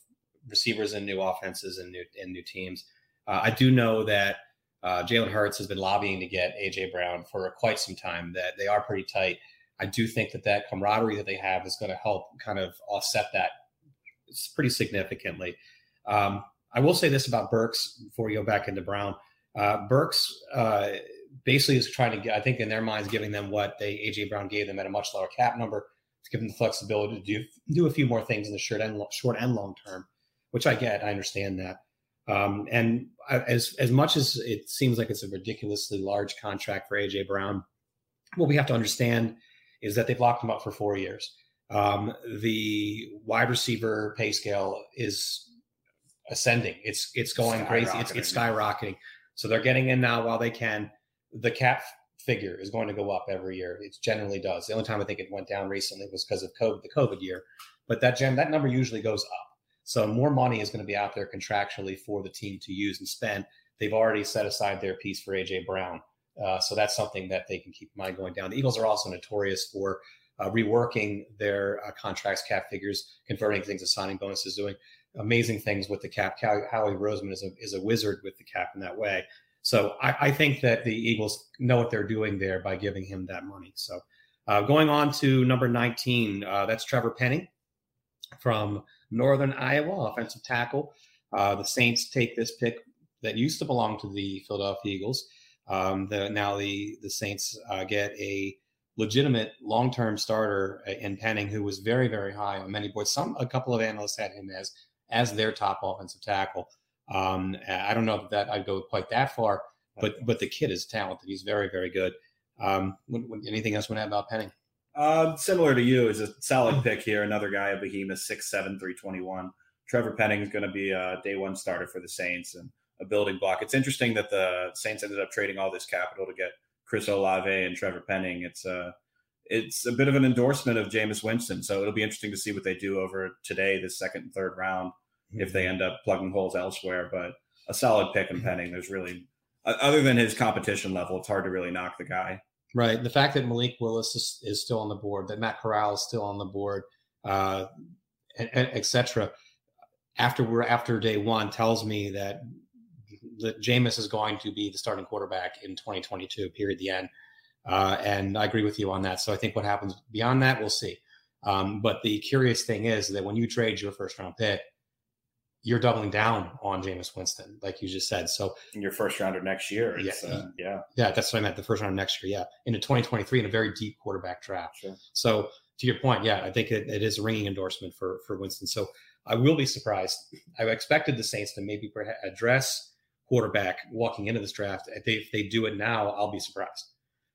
receivers in new offenses and new and new teams. Uh, I do know that uh, Jalen Hurts has been lobbying to get AJ Brown for quite some time. That they are pretty tight. I do think that that camaraderie that they have is going to help kind of offset that pretty significantly. Um, I will say this about Burks before we go back into Brown. Uh, Burks uh, basically is trying to get, I think in their minds, giving them what they AJ Brown gave them at a much lower cap number to give them the flexibility to do do a few more things in the short and short and long term, which I get. I understand that. Um, and as as much as it seems like it's a ridiculously large contract for AJ Brown, what we have to understand is that they've locked him up for four years. Um, the wide receiver pay scale is ascending. It's it's going crazy. It's, it's skyrocketing. So they're getting in now while they can. The cap figure is going to go up every year. It generally does. The only time I think it went down recently was because of COVID, the COVID year. But that gen that number usually goes up. So more money is going to be out there contractually for the team to use and spend. They've already set aside their piece for AJ Brown. Uh, so that's something that they can keep in mind going down. The Eagles are also notorious for uh, reworking their uh, contracts, cap figures, converting things to signing bonuses, doing amazing things with the cap. Howie Roseman is a, is a wizard with the cap in that way. So I, I, think that the Eagles know what they're doing there by giving him that money. So uh, going on to number 19, uh, that's Trevor Penning from Northern Iowa, offensive tackle. The Saints take this pick that used to belong to the Philadelphia Eagles. Um, the, now the the Saints uh, get a legitimate long-term starter in Penning, who was very, very high on many boards. Some a couple of analysts had him as as their top offensive tackle. Um, I don't know that I'd go quite that far, but but the kid is talented. He's very, very good. Um, what, what, anything else you want to add about Penning? Uh, similar to you, is a solid pick here. Another guy, a behemoth, six seven, three twenty one. Trevor Penning is going to be a day one starter for the Saints and a building block. It's interesting that the Saints ended up trading all this capital to get Chris Olave and Trevor Penning. It's a uh, it's a bit of an endorsement of Jameis Winston. So it'll be interesting to see what they do over today, the second and third round, mm-hmm. if they end up plugging holes elsewhere. But a solid pick in mm-hmm. Penning. There's really, other than his competition level, it's hard to really knock the guy. Right. The fact that Malik Willis is, is still on the board, that Matt Corral is still on the board, uh, etc. After we're after day one tells me that that Jameis is going to be the starting quarterback in 2022. Period. The end. Uh, and I agree with you on that. So I think what happens beyond that, we'll see. Um, but the curious thing is that when you trade your first round pick, you're doubling down on Jameis Winston, like you just said. So in your first rounder next year, yeah, uh, yeah, yeah, that's what I meant. The first round next year, yeah, into 2023 in a very deep quarterback draft. Sure. So to your point, yeah, I think it, it is a ringing endorsement for for Winston. So I will be surprised. I expected the Saints to maybe address quarterback walking into this draft. If they, if they do it now, I'll be surprised.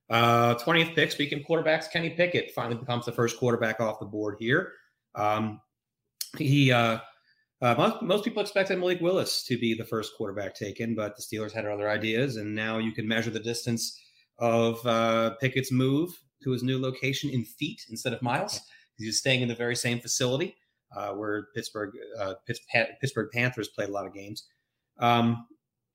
Uh, 20th pick, speaking of quarterbacks, Kenny Pickett finally becomes the first quarterback off the board here. Um, he uh, uh, most, most people expected Malik Willis to be the first quarterback taken, but the Steelers had other ideas, and now you can measure the distance of uh, Pickett's move to his new location in feet instead of miles. He's staying in the very same facility uh, where Pittsburgh uh, Pittsburgh Panthers played a lot of games. Um,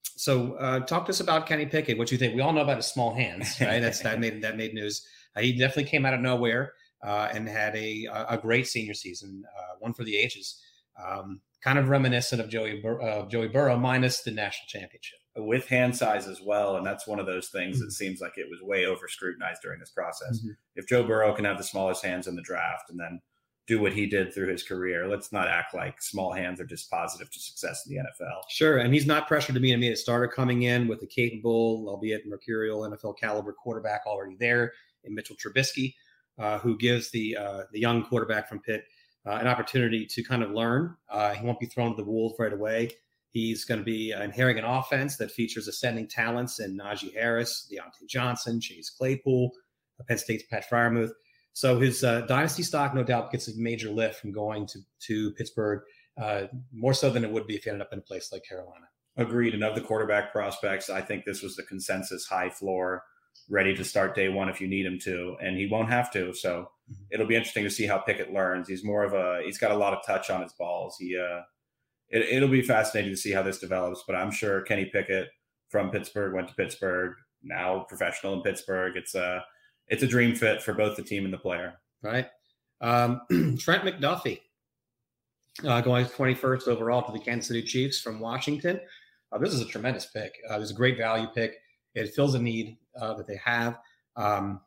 so, uh, talk to us about Kenny Pickett. What you think? We all know about his small hands, right? That's that made that made news. Uh, he definitely came out of nowhere uh, and had a a great senior season, uh, one for the ages. Um, kind of reminiscent of Joey Bur- Joey Burrow, minus the national championship. With hand size as well, and that's one of those things mm-hmm. that seems like it was way over scrutinized during this process. Mm-hmm. If Joe Burrow can have the smallest hands in the draft, and then do what he did through his career. Let's not act like small hands are just positive to success in the NFL. Sure, and he's not pressured to be an immediate starter coming in with a capable, albeit mercurial NFL caliber quarterback already there in Mitchell Trubisky, uh, who gives the uh, the young quarterback from Pitt uh, an opportunity to kind of learn. Uh, he won't be thrown to the wolves right away. He's going to be inheriting an offense that features ascending talents in Najee Harris, Diontae Johnson, Chase Claypool, Penn State's Pat Freiermuth. So his uh, dynasty stock, no doubt, gets a major lift from going to to Pittsburgh, uh, more so than it would be if he ended up in a place like Carolina. Agreed. And of the quarterback prospects, I think this was the consensus high floor, ready to start day one if you need him to, and he won't have to. So mm-hmm. it'll be interesting to see how Pickett learns. He's more of a he's got a lot of touch on his balls. He uh, it, it'll be fascinating to see how this develops. But I'm sure Kenny Pickett from Pittsburgh went to Pittsburgh, now professional in Pittsburgh. It's uh it's a dream fit for both the team and the player. Right. Um, Trent McDuffie uh, going 21st overall to the Kansas City Chiefs from Washington. Uh, this is a tremendous pick. Uh, it's a great value pick. It fills a need uh, that they have. Um,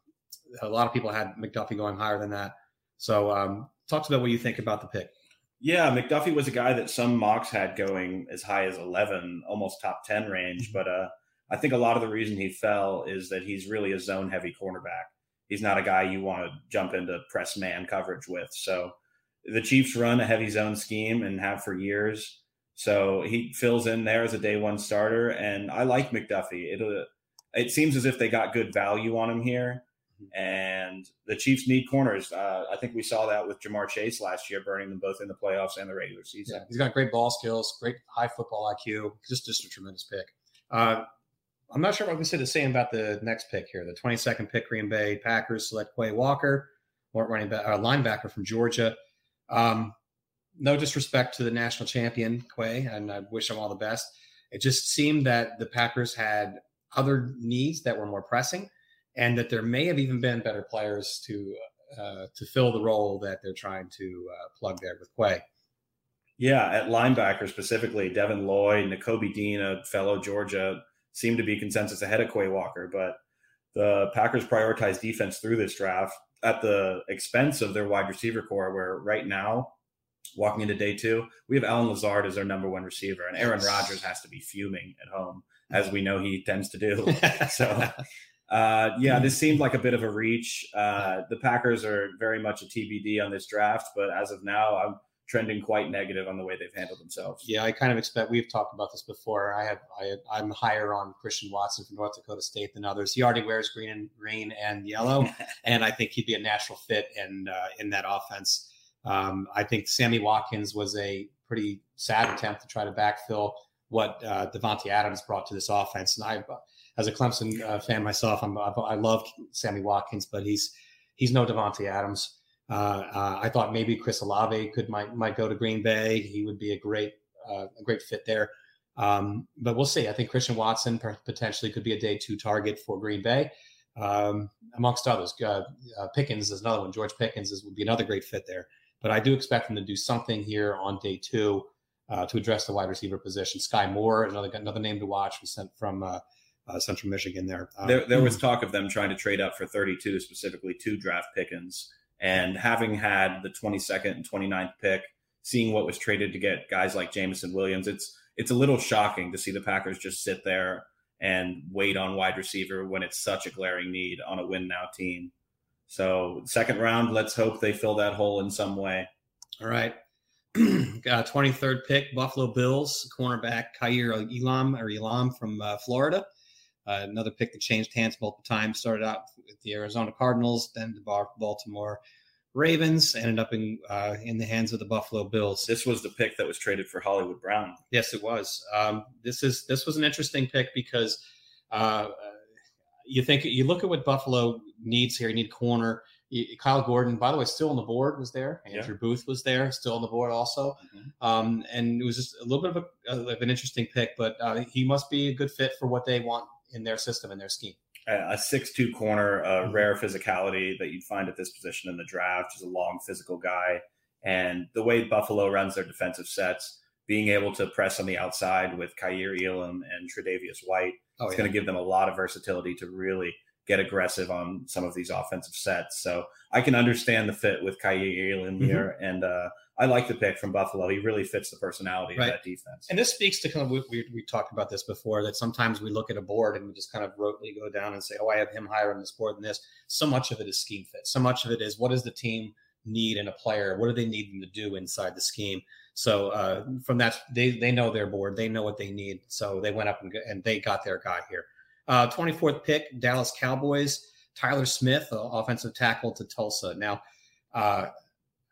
a lot of people had McDuffie going higher than that. So, um, talk about what you think about the pick. Yeah, McDuffie was a guy that some mocks had going as high as 11, almost top 10 range. Mm-hmm. But uh, I think a lot of the reason he fell is that he's really a zone heavy cornerback he's not a guy you want to jump into press man coverage with. So the Chiefs run a heavy zone scheme and have for years. So he fills in there as a day one starter, and I like McDuffie. It it seems as if they got good value on him here, and the Chiefs need corners. Uh, I think we saw that with Ja'Marr Chase last year, burning them both in the playoffs and the regular season. Yeah, he's got great ball skills, great high football IQ. Just just a tremendous pick. Uh, I'm not sure what we say the same about the next pick here. The 22nd pick, Green Bay Packers select Quay Walker, running back, uh, linebacker from Georgia. Um, no disrespect to the national champion Quay, and I wish him all the best. It just seemed that the Packers had other needs that were more pressing, and that there may have even been better players to uh, to fill the role that they're trying to uh, plug there with Quay. Yeah, at linebacker specifically, Devin Lloyd, Nakobe Dean, a fellow Georgia, seemed to be consensus ahead of Quay Walker, but the Packers prioritized defense through this draft at the expense of their wide receiver core, where right now, walking into day two, we have Allen Lazard as our number one receiver, and Aaron Rodgers has to be fuming at home, as we know he tends to do. so uh, yeah, this seemed like a bit of a reach. Uh, the Packers are very much a TBD on this draft, but as of now, I'm trending quite negative on the way they've handled themselves. Yeah, I kind of expect. We've talked about this before. I have, I, am higher on Christian Watson from North Dakota State than others. He already wears green and green and yellow, and I think he'd be a natural fit in uh, in that offense. Um, I think Sammy Watkins was a pretty sad attempt to try to backfill what uh, Davante Adams brought to this offense, and I as a Clemson uh, fan myself, I'm, I love Sammy Watkins, but he's he's no Davante Adams. Uh, uh, I thought maybe Chris Olave could might might go to Green Bay. He would be a great uh, a great fit there. Um, but we'll see. I think Christian Watson potentially could be a day two target for Green Bay, um, amongst others. Uh, uh, Pickens is another one. George Pickens is, would be another great fit there. But I do expect them to do something here on day two to address the wide receiver position. Sky Moore, another another name to watch, was sent from uh, Central Michigan there. Um, there. There was talk of them trying to trade up for 32, specifically to draft Pickens. And having had the 22nd and 29th pick, seeing what was traded to get guys like Jameson Williams, it's it's a little shocking to see the Packers just sit there and wait on wide receiver when it's such a glaring need on a win now team. So second round, let's hope they fill that hole in some way. All right. uh, 23rd pick, Buffalo Bills, cornerback Kaiir Elam or Elam from uh, Florida. Uh, another pick that changed hands multiple times. Started out with the Arizona Cardinals, then the Baltimore Ravens. Ended up in uh, in the hands of the Buffalo Bills. This was the pick that was traded for Hollywood Brown. Yes, it was. Um, this is this was an interesting pick because uh, you think you look at what Buffalo needs here. You need corner. Kyler Gordon, by the way, still on the board was there. Andrew yeah. Booth was there, still on the board also. Mm-hmm. Um, and it was just a little bit of, a, of an interesting pick, but uh, he must be a good fit for what they want in their system and their scheme. A six-two corner, a mm-hmm. rare physicality that you'd find at this position in the draft. Is a long physical guy, and the way Buffalo runs their defensive sets, being able to press on the outside with Kaiir Elam and Tre'Davious White, oh, it's yeah. going to give them a lot of versatility to really get aggressive on some of these offensive sets. So I can understand the fit with Kaiir Elam mm-hmm. here, and uh, I like the pick from Buffalo. He really fits the personality right. of that defense. And this speaks to kind of we, we, we, talked about this before that sometimes we look at a board and we just kind of rotely go down and say, oh, I have him higher on this board than this. So much of it is scheme fit. So much of it is what does the team need in a player? What do they need them to do inside the scheme? So uh, from that, they they know their board. They know what they need. So they went up and, and they got their guy here. Uh, 24th pick, Dallas Cowboys. Tyler Smith, offensive tackle to Tulsa. Now, uh,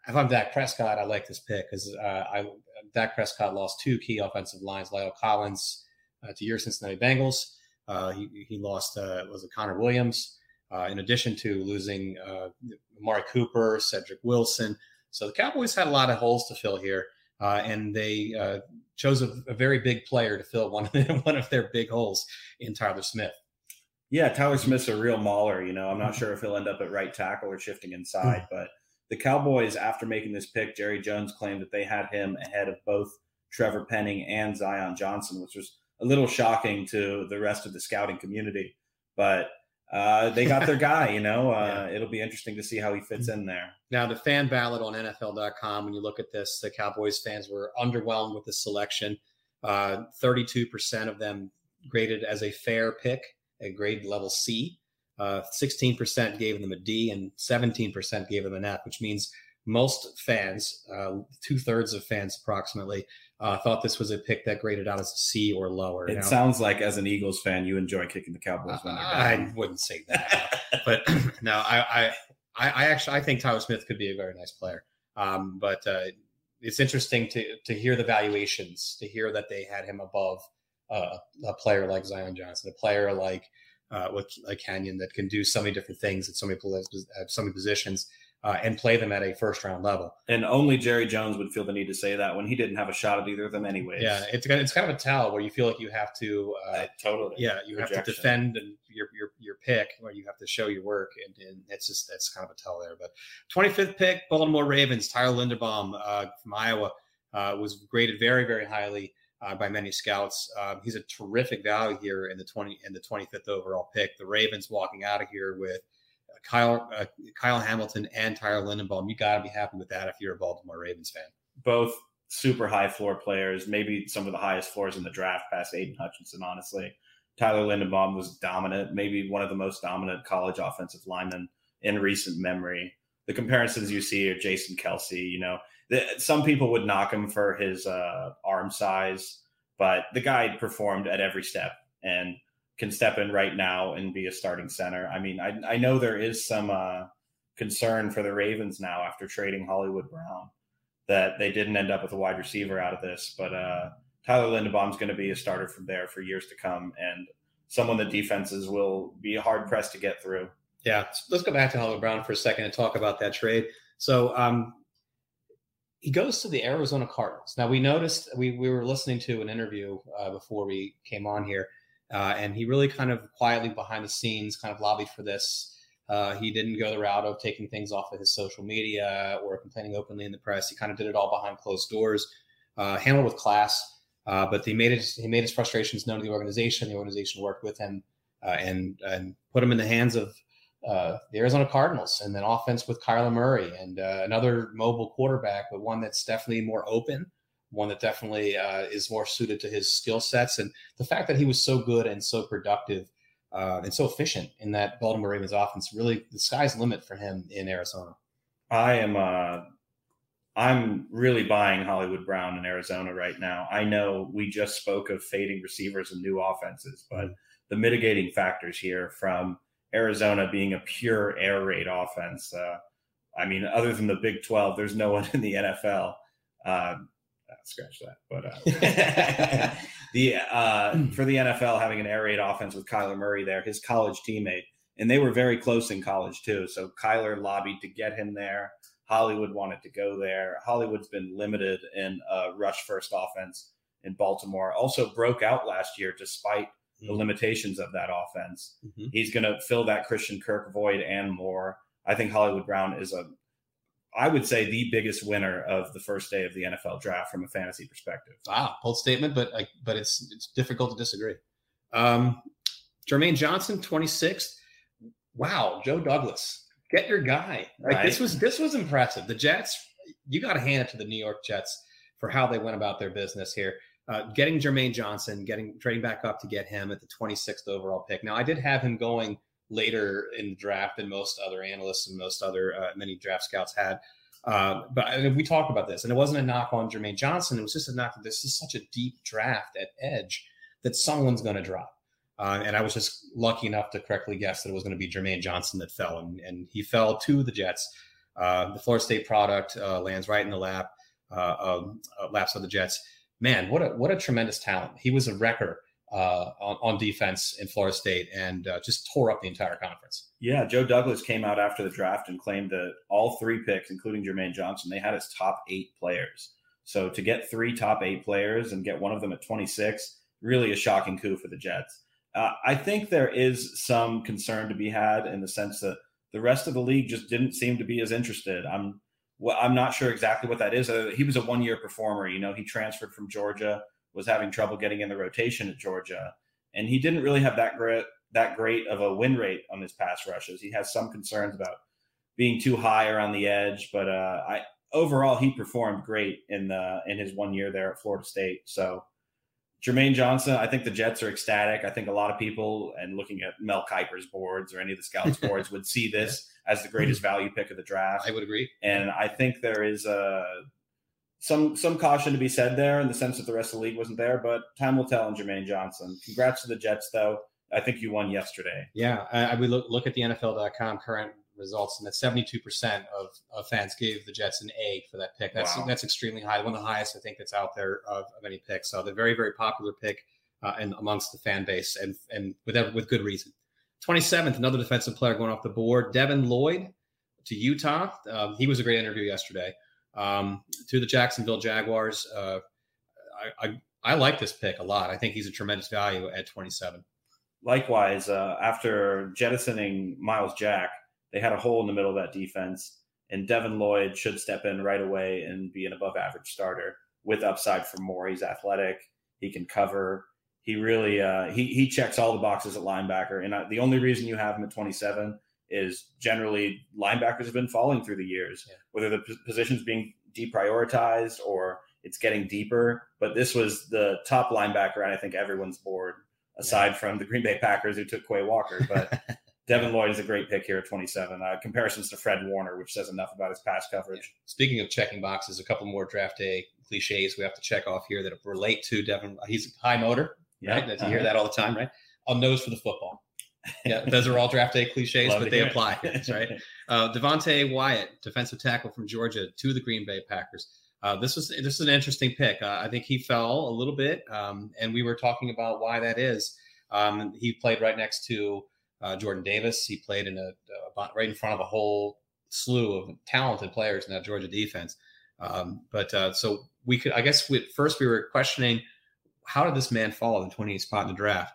if I'm Dak Prescott, I like this pick because uh, I Dak Prescott lost two key offensive lines, La'el Collins uh, to your Cincinnati Bengals. Uh, he, he lost uh, was it Connor Williams, uh, in addition to losing uh, Amari Cooper, Cedric Wilson. So the Cowboys had a lot of holes to fill here, and they chose a, a, very big player to fill one of the, one of their big holes in Tyler Smith. Yeah, Tyler Smith's a real mauler. You know, I'm not mm-hmm. sure if he'll end up at right tackle or shifting inside, but the Cowboys, after making this pick, Jerry Jones claimed that they had him ahead of both Trevor Penning and Zion Johnson, which was a little shocking to the rest of the scouting community. But uh, they got their guy, you know. Uh, yeah. It'll be interesting to see how he fits in there. Now, the fan ballot on NFL.com, when you look at this, the Cowboys fans were underwhelmed with the selection. Uh, 32% of them graded as a fair pick, a grade level C. Uh, 16% gave them a D and 17% gave them an F, which means most fans, uh, two thirds of fans approximately, uh, thought this was a pick that graded out as a C or lower. It now, sounds like, as an Eagles fan, you enjoy kicking the Cowboys when they're down. I wouldn't say that, but no, I, I, I, actually I think Tyler Smith could be a very nice player. Um, but uh, it's interesting to to hear the valuations, to hear that they had him above uh, a player like Zion Johnson, a player like uh, with a Canyon that can do so many different things at so many at so many positions. uh, and play them at a first round level. And only Jerry Jones would feel the need to say that when he didn't have a shot at either of them anyways. Yeah, it's it's kind of a tell where you feel like you have to uh, totally. Yeah, you Rejection. have to defend and your your your pick, where you have to show your work, and, and it's just that's kind of a tell there. But 25th pick, Baltimore Ravens, Tyler Linderbaum uh, from Iowa uh, was graded very very highly. Uh, by many scouts, um, he's a terrific value here in the twenty in the twenty fifth overall pick. The Ravens walking out of here with Kyle uh, Kyle Hamilton and Tyler Linderbaum. You got to be happy with that if you're a Baltimore Ravens fan. Both super high floor players, maybe some of the highest floors in the draft past Aidan Hutchinson, honestly. Tyler Linderbaum was dominant, maybe one of the most dominant college offensive linemen in recent memory. The comparisons you see are Jason Kelce. you know, some people would knock him for his uh, arm size, but the guy performed at every step. And can step in right now and be a starting center. I mean, I, I know there is some uh, concern for the Ravens now after trading Hollywood Brown that they didn't end up with a wide receiver out of this, but uh, Tyler Linderbaum's going to be a starter from there for years to come, and someone the defenses will be hard pressed to get through. Yeah, let's go back to Hollywood Brown for a second and talk about that trade. So um, he goes to the Arizona Cardinals. Now we noticed we we were listening to an interview uh, before we came on here uh, and he really kind of quietly behind the scenes kind of lobbied for this. Uh, he didn't go the route of taking things off of his social media or complaining openly in the press. He kind of did it all behind closed doors, uh, handled with class. Uh, but he made his he made his frustrations known to the organization. The organization worked with him uh, and and put him in the hands of uh, the Arizona Cardinals, and then offense with Kyler Murray and another mobile quarterback, but one that's definitely more open one that definitely uh, is more suited to his skill sets. And the fact that he was so good and so productive uh, and so efficient in that Baltimore Ravens offense, really the sky's limit for him in Arizona. I am. Uh, I'm really buying Hollywood Brown in Arizona right now. I know we just spoke of fading receivers and new offenses, but mm-hmm. the mitigating factors here from Arizona being a pure air raid offense. Uh, I mean, other than the Big 12, there's no one in the NFL uh, scratch that. But uh, the uh, for the NFL having an air raid offense with Kyler Murray there, his college teammate, and they were very close in college too. So Kyler lobbied to get him there. Hollywood wanted to go there. Hollywood's been limited in a rush first offense in Baltimore. Also broke out last year despite. The limitations of that offense. Mm-hmm. He's going to fill that Christian Kirk void and more. I think Hollywood Brown is a I would say the biggest winner of the first day of the NFL draft from a fantasy perspective. Wow, bold statement, but I, but it's it's difficult to disagree. Um, Jermaine Johnson, 26th. Wow, Joe Douglas, get your guy. Like right. this was this was impressive. The Jets, you got to hand it to the New York Jets for how they went about their business here. Uh, getting Jermaine Johnson, getting trading back up to get him at the 26th overall pick. Now I did have him going later in the draft than most other analysts and most other uh, many draft scouts had. Uh, but I mean, we talked about this, and it wasn't a knock on Jermaine Johnson. It was just a knock that this is such a deep draft at edge that someone's going to drop. Uh, and I was just lucky enough to correctly guess that it was going to be Jermaine Johnson that fell, and, and he fell to the Jets. Uh, the Florida State product uh, lands right in the lap uh, laps of the Jets. Man, what a what a tremendous talent! He was a wrecker uh, on, on, defense in Florida State and uh, just tore up the entire conference. Yeah, Joe Douglas came out after the draft and claimed that all three picks, including Jermaine Johnson, they had his top eight players. So to get three top eight players and get one of them at 26, really a shocking coup for the Jets. Uh, I think there is some concern to be had in the sense that the rest of the league just didn't seem to be as interested. I'm well, I'm not sure exactly what that is. Uh, he was a one year performer. You know, he transferred from Georgia was having trouble getting in the rotation at Georgia, and he didn't really have that great that great of a win rate on his pass rushes. He has some concerns about being too high around the edge, but uh, I overall he performed great in the in his one year there at Florida State. So Jermaine Johnson, I think the Jets are ecstatic. I think a lot of people and looking at Mel Kiper's boards or any of the scouts boards would see this as the greatest hmm. value pick of the draft. I would agree. And I think there is a some some caution to be said there in the sense that the rest of the league wasn't there, but time will tell on Jermaine Johnson. Congrats to the Jets, though. I think you won yesterday. Yeah, I, we look look at the NFL.com current results, and that 72 percent of, of fans gave the Jets an A for that pick. That's wow. that's extremely high, one of the highest I think that's out there of, of any pick. So the very very popular pick uh, and amongst the fan base, and and with with good reason. 27th, another defensive player going off the board, Devin Lloyd to Utah. Um, he was a great interview yesterday. Um, to the Jacksonville Jaguars. Uh, I, I, I like this pick a lot. I think he's a tremendous value at 27. Likewise, uh, after jettisoning Myles Jack, they had a hole in the middle of that defense, and Devin Lloyd should step in right away and be an above average starter with upside for more. He's athletic, he can cover. He really uh, he he checks all the boxes at linebacker, and uh, the only reason you have him at 27 is generally linebackers have been falling through the years, yeah. whether the p- position's being deprioritized or it's getting deeper. But this was the top linebacker, and I think everyone's board, aside yeah. from the Green Bay Packers who took Quay Walker. But Devin Lloyd is a great pick here at 27. Uh, comparisons to Fred Warner, which says enough about his pass coverage. Yeah. Speaking of checking boxes, a couple more draft day cliches we have to check off here that relate to Devin. He's high motor, yeah. right? You uh-huh. hear that all the time, right? A nose for the football. Yeah, those are all draft day cliches, but they apply, right? Uh, Devonte Wyatt, defensive tackle from Georgia, to the Green Bay Packers. Uh, this was this is an interesting pick. Uh, I think he fell a little bit, um, and we were talking about why that is. Um, he played right next to uh, Jordan Davis. He played in a right in front of a whole slew of talented players in that Georgia defense. Um, but uh, so we could, I guess, we, first we were questioning how did this man fall in the 28th spot in the draft?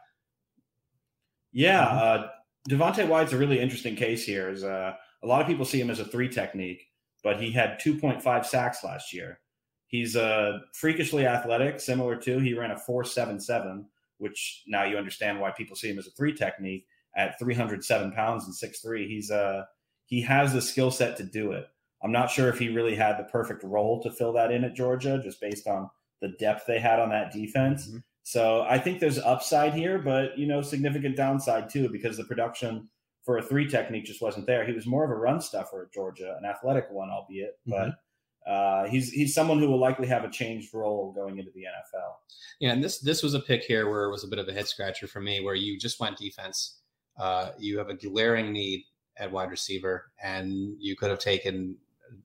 Yeah, uh, Devonte Wyatt's a really interesting case here. Is uh, a lot of people see him as a three technique, but he had 2.5 sacks last year. He's uh, freakishly athletic, similar to he ran a 4.77, which now you understand why people see him as a three technique at 307 pounds and 6'3. He's uh, he has the skill set to do it. I'm not sure if he really had the perfect role to fill that in at Georgia, just based on the depth they had on that defense. Mm-hmm. So I think there's upside here, but you know, significant downside too, because the production for a three technique just wasn't there. He was more of a run stuffer at Georgia, an athletic one, albeit, mm-hmm. but uh, he's he's someone who will likely have a changed role going into the NFL. Yeah, and this this was a pick here where it was a bit of a head scratcher for me, where you just went defense. Uh, you have a glaring need at wide receiver, and you could have taken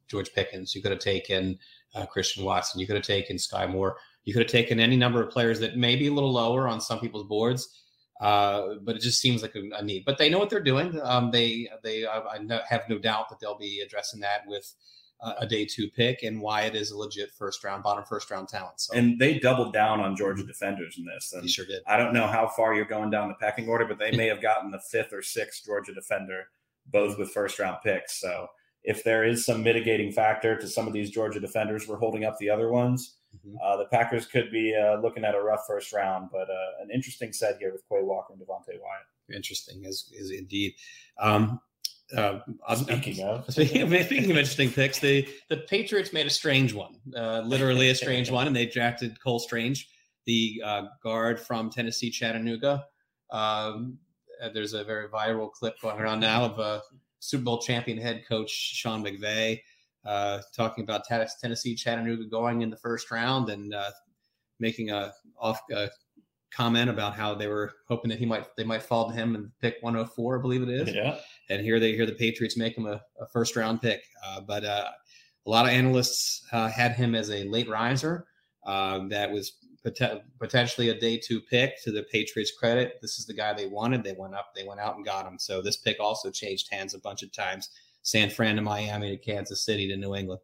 George Pickens. You could have taken uh, Christian Watson. You could have taken Sky Moore. You could have taken any number of players that may be a little lower on some people's boards, uh, but it just seems like a, a, need. But they know what they're doing. Um, they they I, I, have no doubt that they'll be addressing that with uh, a day two pick and why it is a legit first round, bottom first round talent. So and they doubled down on Georgia defenders in this. And they sure did. I don't know how far you're going down the pecking order, but they may have gotten the fifth or sixth Georgia defender, both with first round picks. So if there is some mitigating factor to some of these Georgia defenders, we're holding up the other ones. Mm-hmm. Uh, the Packers could be uh, looking at a rough first round, but uh, an interesting set here with Quay Walker and Devonte Wyatt. Interesting, is is indeed. Um, uh, speaking of speaking, of interesting picks, the the Patriots made a strange one, uh, literally a strange one, and they drafted Cole Strange, the uh, guard from Tennessee Chattanooga. Um, there's a very viral clip going around now of a Super Bowl champion head coach Sean McVay uh, talking about Tennessee Chattanooga going in the first round and uh, making a off uh, comment about how they were hoping that he might they might fall to him and pick 104, I believe it is. Yeah. And here they hear the Patriots make him a, a first round pick, uh, but uh, a lot of analysts uh, had him as a late riser. that was pot- potentially a day two pick to the Patriots' credit. This is the guy they wanted. They went up, they went out and got him. So this pick also changed hands a bunch of times. San Fran to Miami to Kansas City to New England.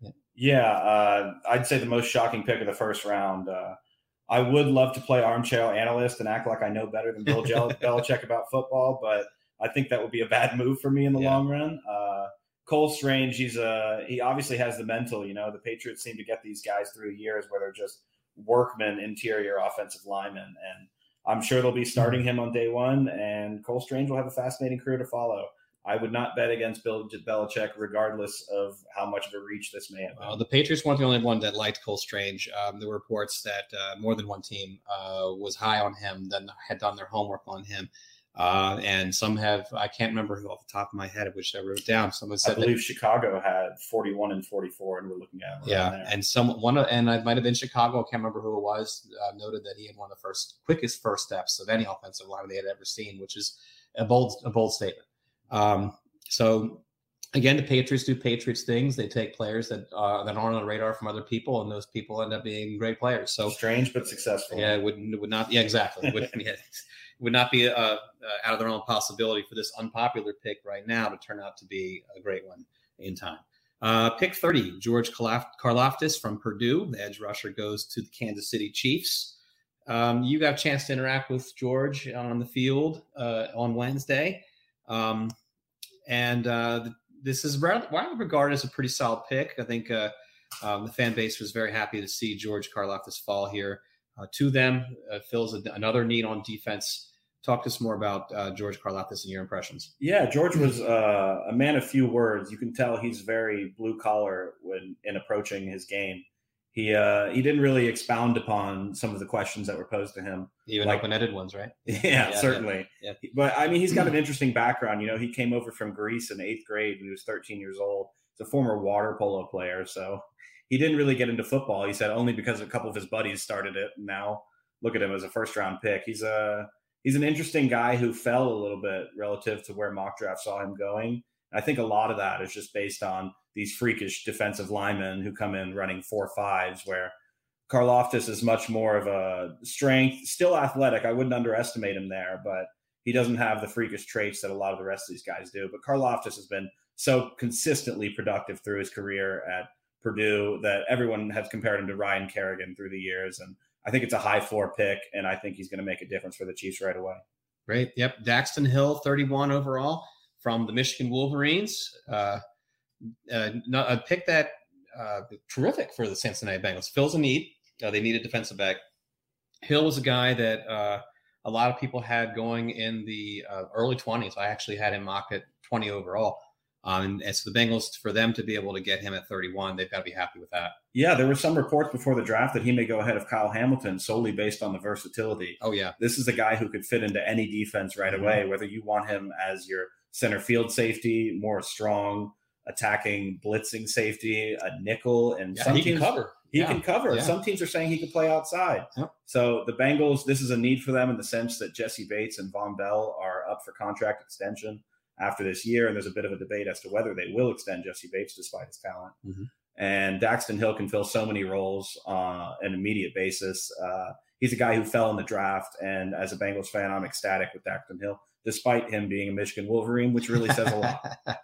Yeah, yeah uh, I'd say the most shocking pick of the first round. I would love to play armchair analyst and act like I know better than Bill Belichick about football, but I think that would be a bad move for me in the yeah. long run. Uh, Cole Strange, he's a he obviously has the mental. You know, the Patriots seem to get these guys through years where they're just workman interior offensive lineman. And I'm sure they'll be starting him on day one, and Cole Strange will have a fascinating career to follow. I would not bet against Bill Belichick, regardless of how much of a reach this may have. Uh, the Patriots weren't the only one that liked Cole Strange. Um, there were reports that uh, more than one team uh, was high on him, then had done their homework on him. Uh, and some have, I can't remember who off the top of my head, which I wrote down. Someone said, I believe that, Chicago had 41 and 44, and we're looking at Yeah. And some, one, and I might have been Chicago, I can't remember who it was, uh, noted that he had one of the first, quickest first steps of any offensive line they had ever seen, which is a bold, a bold statement. Um, so again, the Patriots do Patriots things. They take players that uh, that aren't on the radar from other people, and those people end up being great players. So strange but successful. Yeah, it would would not. Yeah, exactly. would, yeah, would not be uh, uh, out of the realm possibility for this unpopular pick right now to turn out to be a great one in time. Uh, pick 30, George Karlaftis from Purdue. The edge rusher goes to the Kansas City Chiefs. Um, you got a chance to interact with George on the field uh, on Wednesday. Um, and uh, this is widely regarded as a pretty solid pick. I think uh, um, the fan base was very happy to see George Karlaftis fall here. Uh, to them, uh, fills a, another need on defense. Talk to us more about uh, George Karlaftis and your impressions. Yeah, George was uh, a man of few words. You can tell he's very blue collar when in approaching his game. He uh, he didn't really expound upon some of the questions that were posed to him, even like, open-ended ones, right? Yeah, yeah certainly. Yeah, yeah. But I mean, he's got an interesting background. You know, he came over from Greece in eighth grade when he was 13 years old. He's a former water polo player, so he didn't really get into football. He said only because a couple of his buddies started it. Now look at him as a first round pick. He's a he's an interesting guy who fell a little bit relative to where mock draft saw him going. I think a lot of that is just based on these freakish defensive linemen who come in running four fives, where Karlaftis is much more of a strength, still athletic. I wouldn't underestimate him there, but he doesn't have the freakish traits that a lot of the rest of these guys do. But Karlaftis has been so consistently productive through his career at Purdue that everyone has compared him to Ryan Kerrigan through the years. And I think it's a high floor pick, and I think he's going to make a difference for the Chiefs right away. Great. Yep. Daxton Hill, 31 overall from the Michigan Wolverines. Uh, uh, a pick that uh, terrific for the Cincinnati Bengals. Fills a need. Uh, they need a defensive back. Hill was a guy that uh, a lot of people had going in the uh, early 20s. I actually had him mocked at 20 overall. Um, and, and, so the Bengals, for them to be able to get him at 31, they've got to be happy with that. Yeah, there were some reports before the draft that he may go ahead of Kyle Hamilton solely based on the versatility. Oh, yeah. This is a guy who could fit into any defense right mm-hmm. away, whether you want him as your center field safety, more strong, attacking, blitzing safety, a nickel, and yeah, some he teams, can cover. He yeah. can cover. Yeah. Some teams are saying he could play outside. Yep. So the Bengals, this is a need for them in the sense that Jessie Bates and Vonn Bell are up for contract extension after this year, and there's a bit of a debate as to whether they will extend Jessie Bates despite his talent. Mm-hmm. And Daxton Hill can fill so many roles on an immediate basis. Uh, he's a guy who fell in the draft, and as a Bengals fan, I'm ecstatic with Daxton Hill, despite him being a Michigan Wolverine, which really says a lot.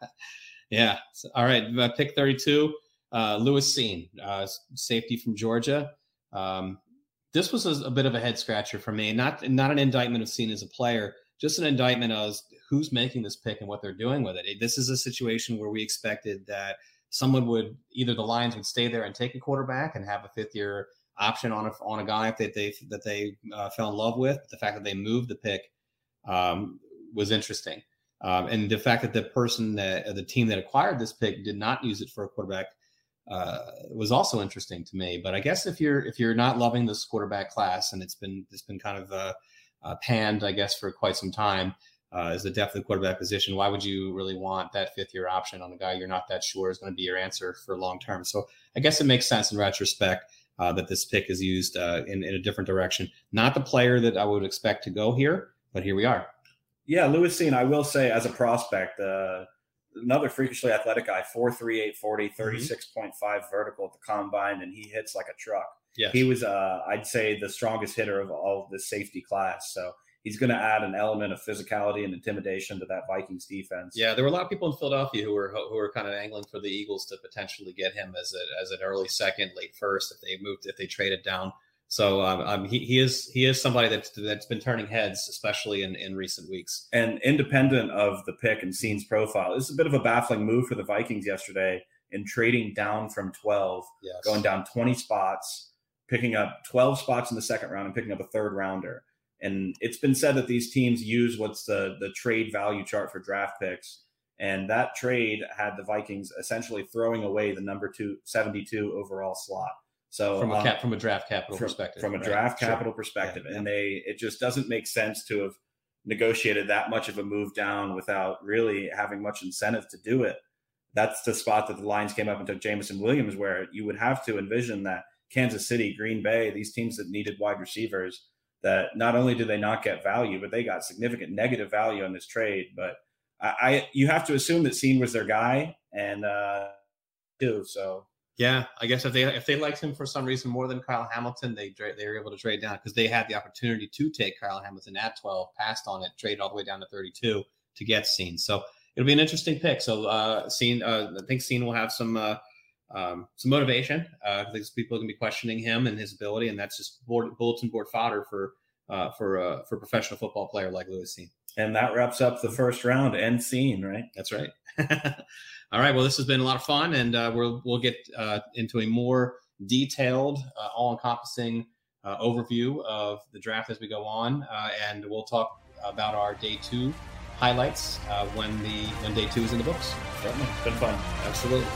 yeah. All right, uh, pick 32, uh, Lewis Cine, uh, safety from Georgia. Um, this was a, a, bit of a head scratcher for me. Not not an indictment of Seen as a player, just an indictment of who's making this pick and what they're doing with it. This is a situation where we expected that someone would either the Lions would stay there and take a quarterback and have a fifth year option on a on a guy that they that they uh, fell in love with. The fact that they moved the pick um, was interesting, um, and the fact that the person that the team that acquired this pick did not use it for a quarterback uh, was also interesting to me. But I guess if you're if you're not loving this quarterback class and it's been it's been kind of uh, uh, panned, I guess, for quite some time uh, as the depth of the quarterback position. Why would you really want that fifth year option on a guy you're not that sure is going to be your answer for long term? So I guess it makes sense in retrospect uh, that this pick is used uh, in, in a different direction. Not the player that I would expect to go here, but here we are. Yeah, Lewis Cine, I will say as a prospect, uh, another freakishly athletic guy, 4'3, 840, 36.5 mm-hmm. vertical at the combine, and he hits like a truck. Yeah, he was, uh, I'd say, the strongest hitter of all of the safety class. So he's going to add an element of physicality and intimidation to that Vikings defense. Yeah, there were a lot of people in Philadelphia who were who were kind of angling for the Eagles to potentially get him as a as an early second, late first if they moved if they traded down. So um, um, he, he is he is somebody that's that's been turning heads, especially in, in recent weeks. And independent of the pick and Cine's profile, this is a bit of a baffling move for the Vikings yesterday in trading down from 12, yes. going down 20 spots picking up 12 spots in the second round and picking up a third rounder. And it's been said that these teams use what's the the trade value chart for draft picks. And that trade had the Vikings essentially throwing away the number two, 72 overall slot. So from a um, cap, from a draft capital from, perspective, from a right? draft capital sure. perspective, yeah, and they it just doesn't make sense to have negotiated that much of a move down without really having much incentive to do it. That's the spot that the Lions came up and took Jameson Williams, where you would have to envision that Kansas City, Green Bay, these teams that needed wide receivers, that not only did they not get value, but they got significant negative value on this trade. But I, I you have to assume that Cine was their guy, and uh, too. So yeah, I guess if they if they liked him for some reason more than Kyle Hamilton, they they were able to trade down because they had the opportunity to take Kyle Hamilton at 12, passed on it, trade all the way down to 32 to get Cine. So it'll be an interesting pick. So uh, Cine, uh, I think Cine will have some uh, um, some motivation. Uh, I think people are going to be questioning him and his ability, and that's just board, bulletin board fodder for uh, for uh, for a professional football player like Lewis Cine. And that wraps up the first round and Cine, right? That's right. All right. Well, this has been a lot of fun, and uh, we'll we'll get uh, into a more detailed, uh, all-encompassing uh, overview of the draft as we go on, uh, and we'll talk about our day two highlights uh, when the when day two is in the books. Certainly, been fun. Absolutely.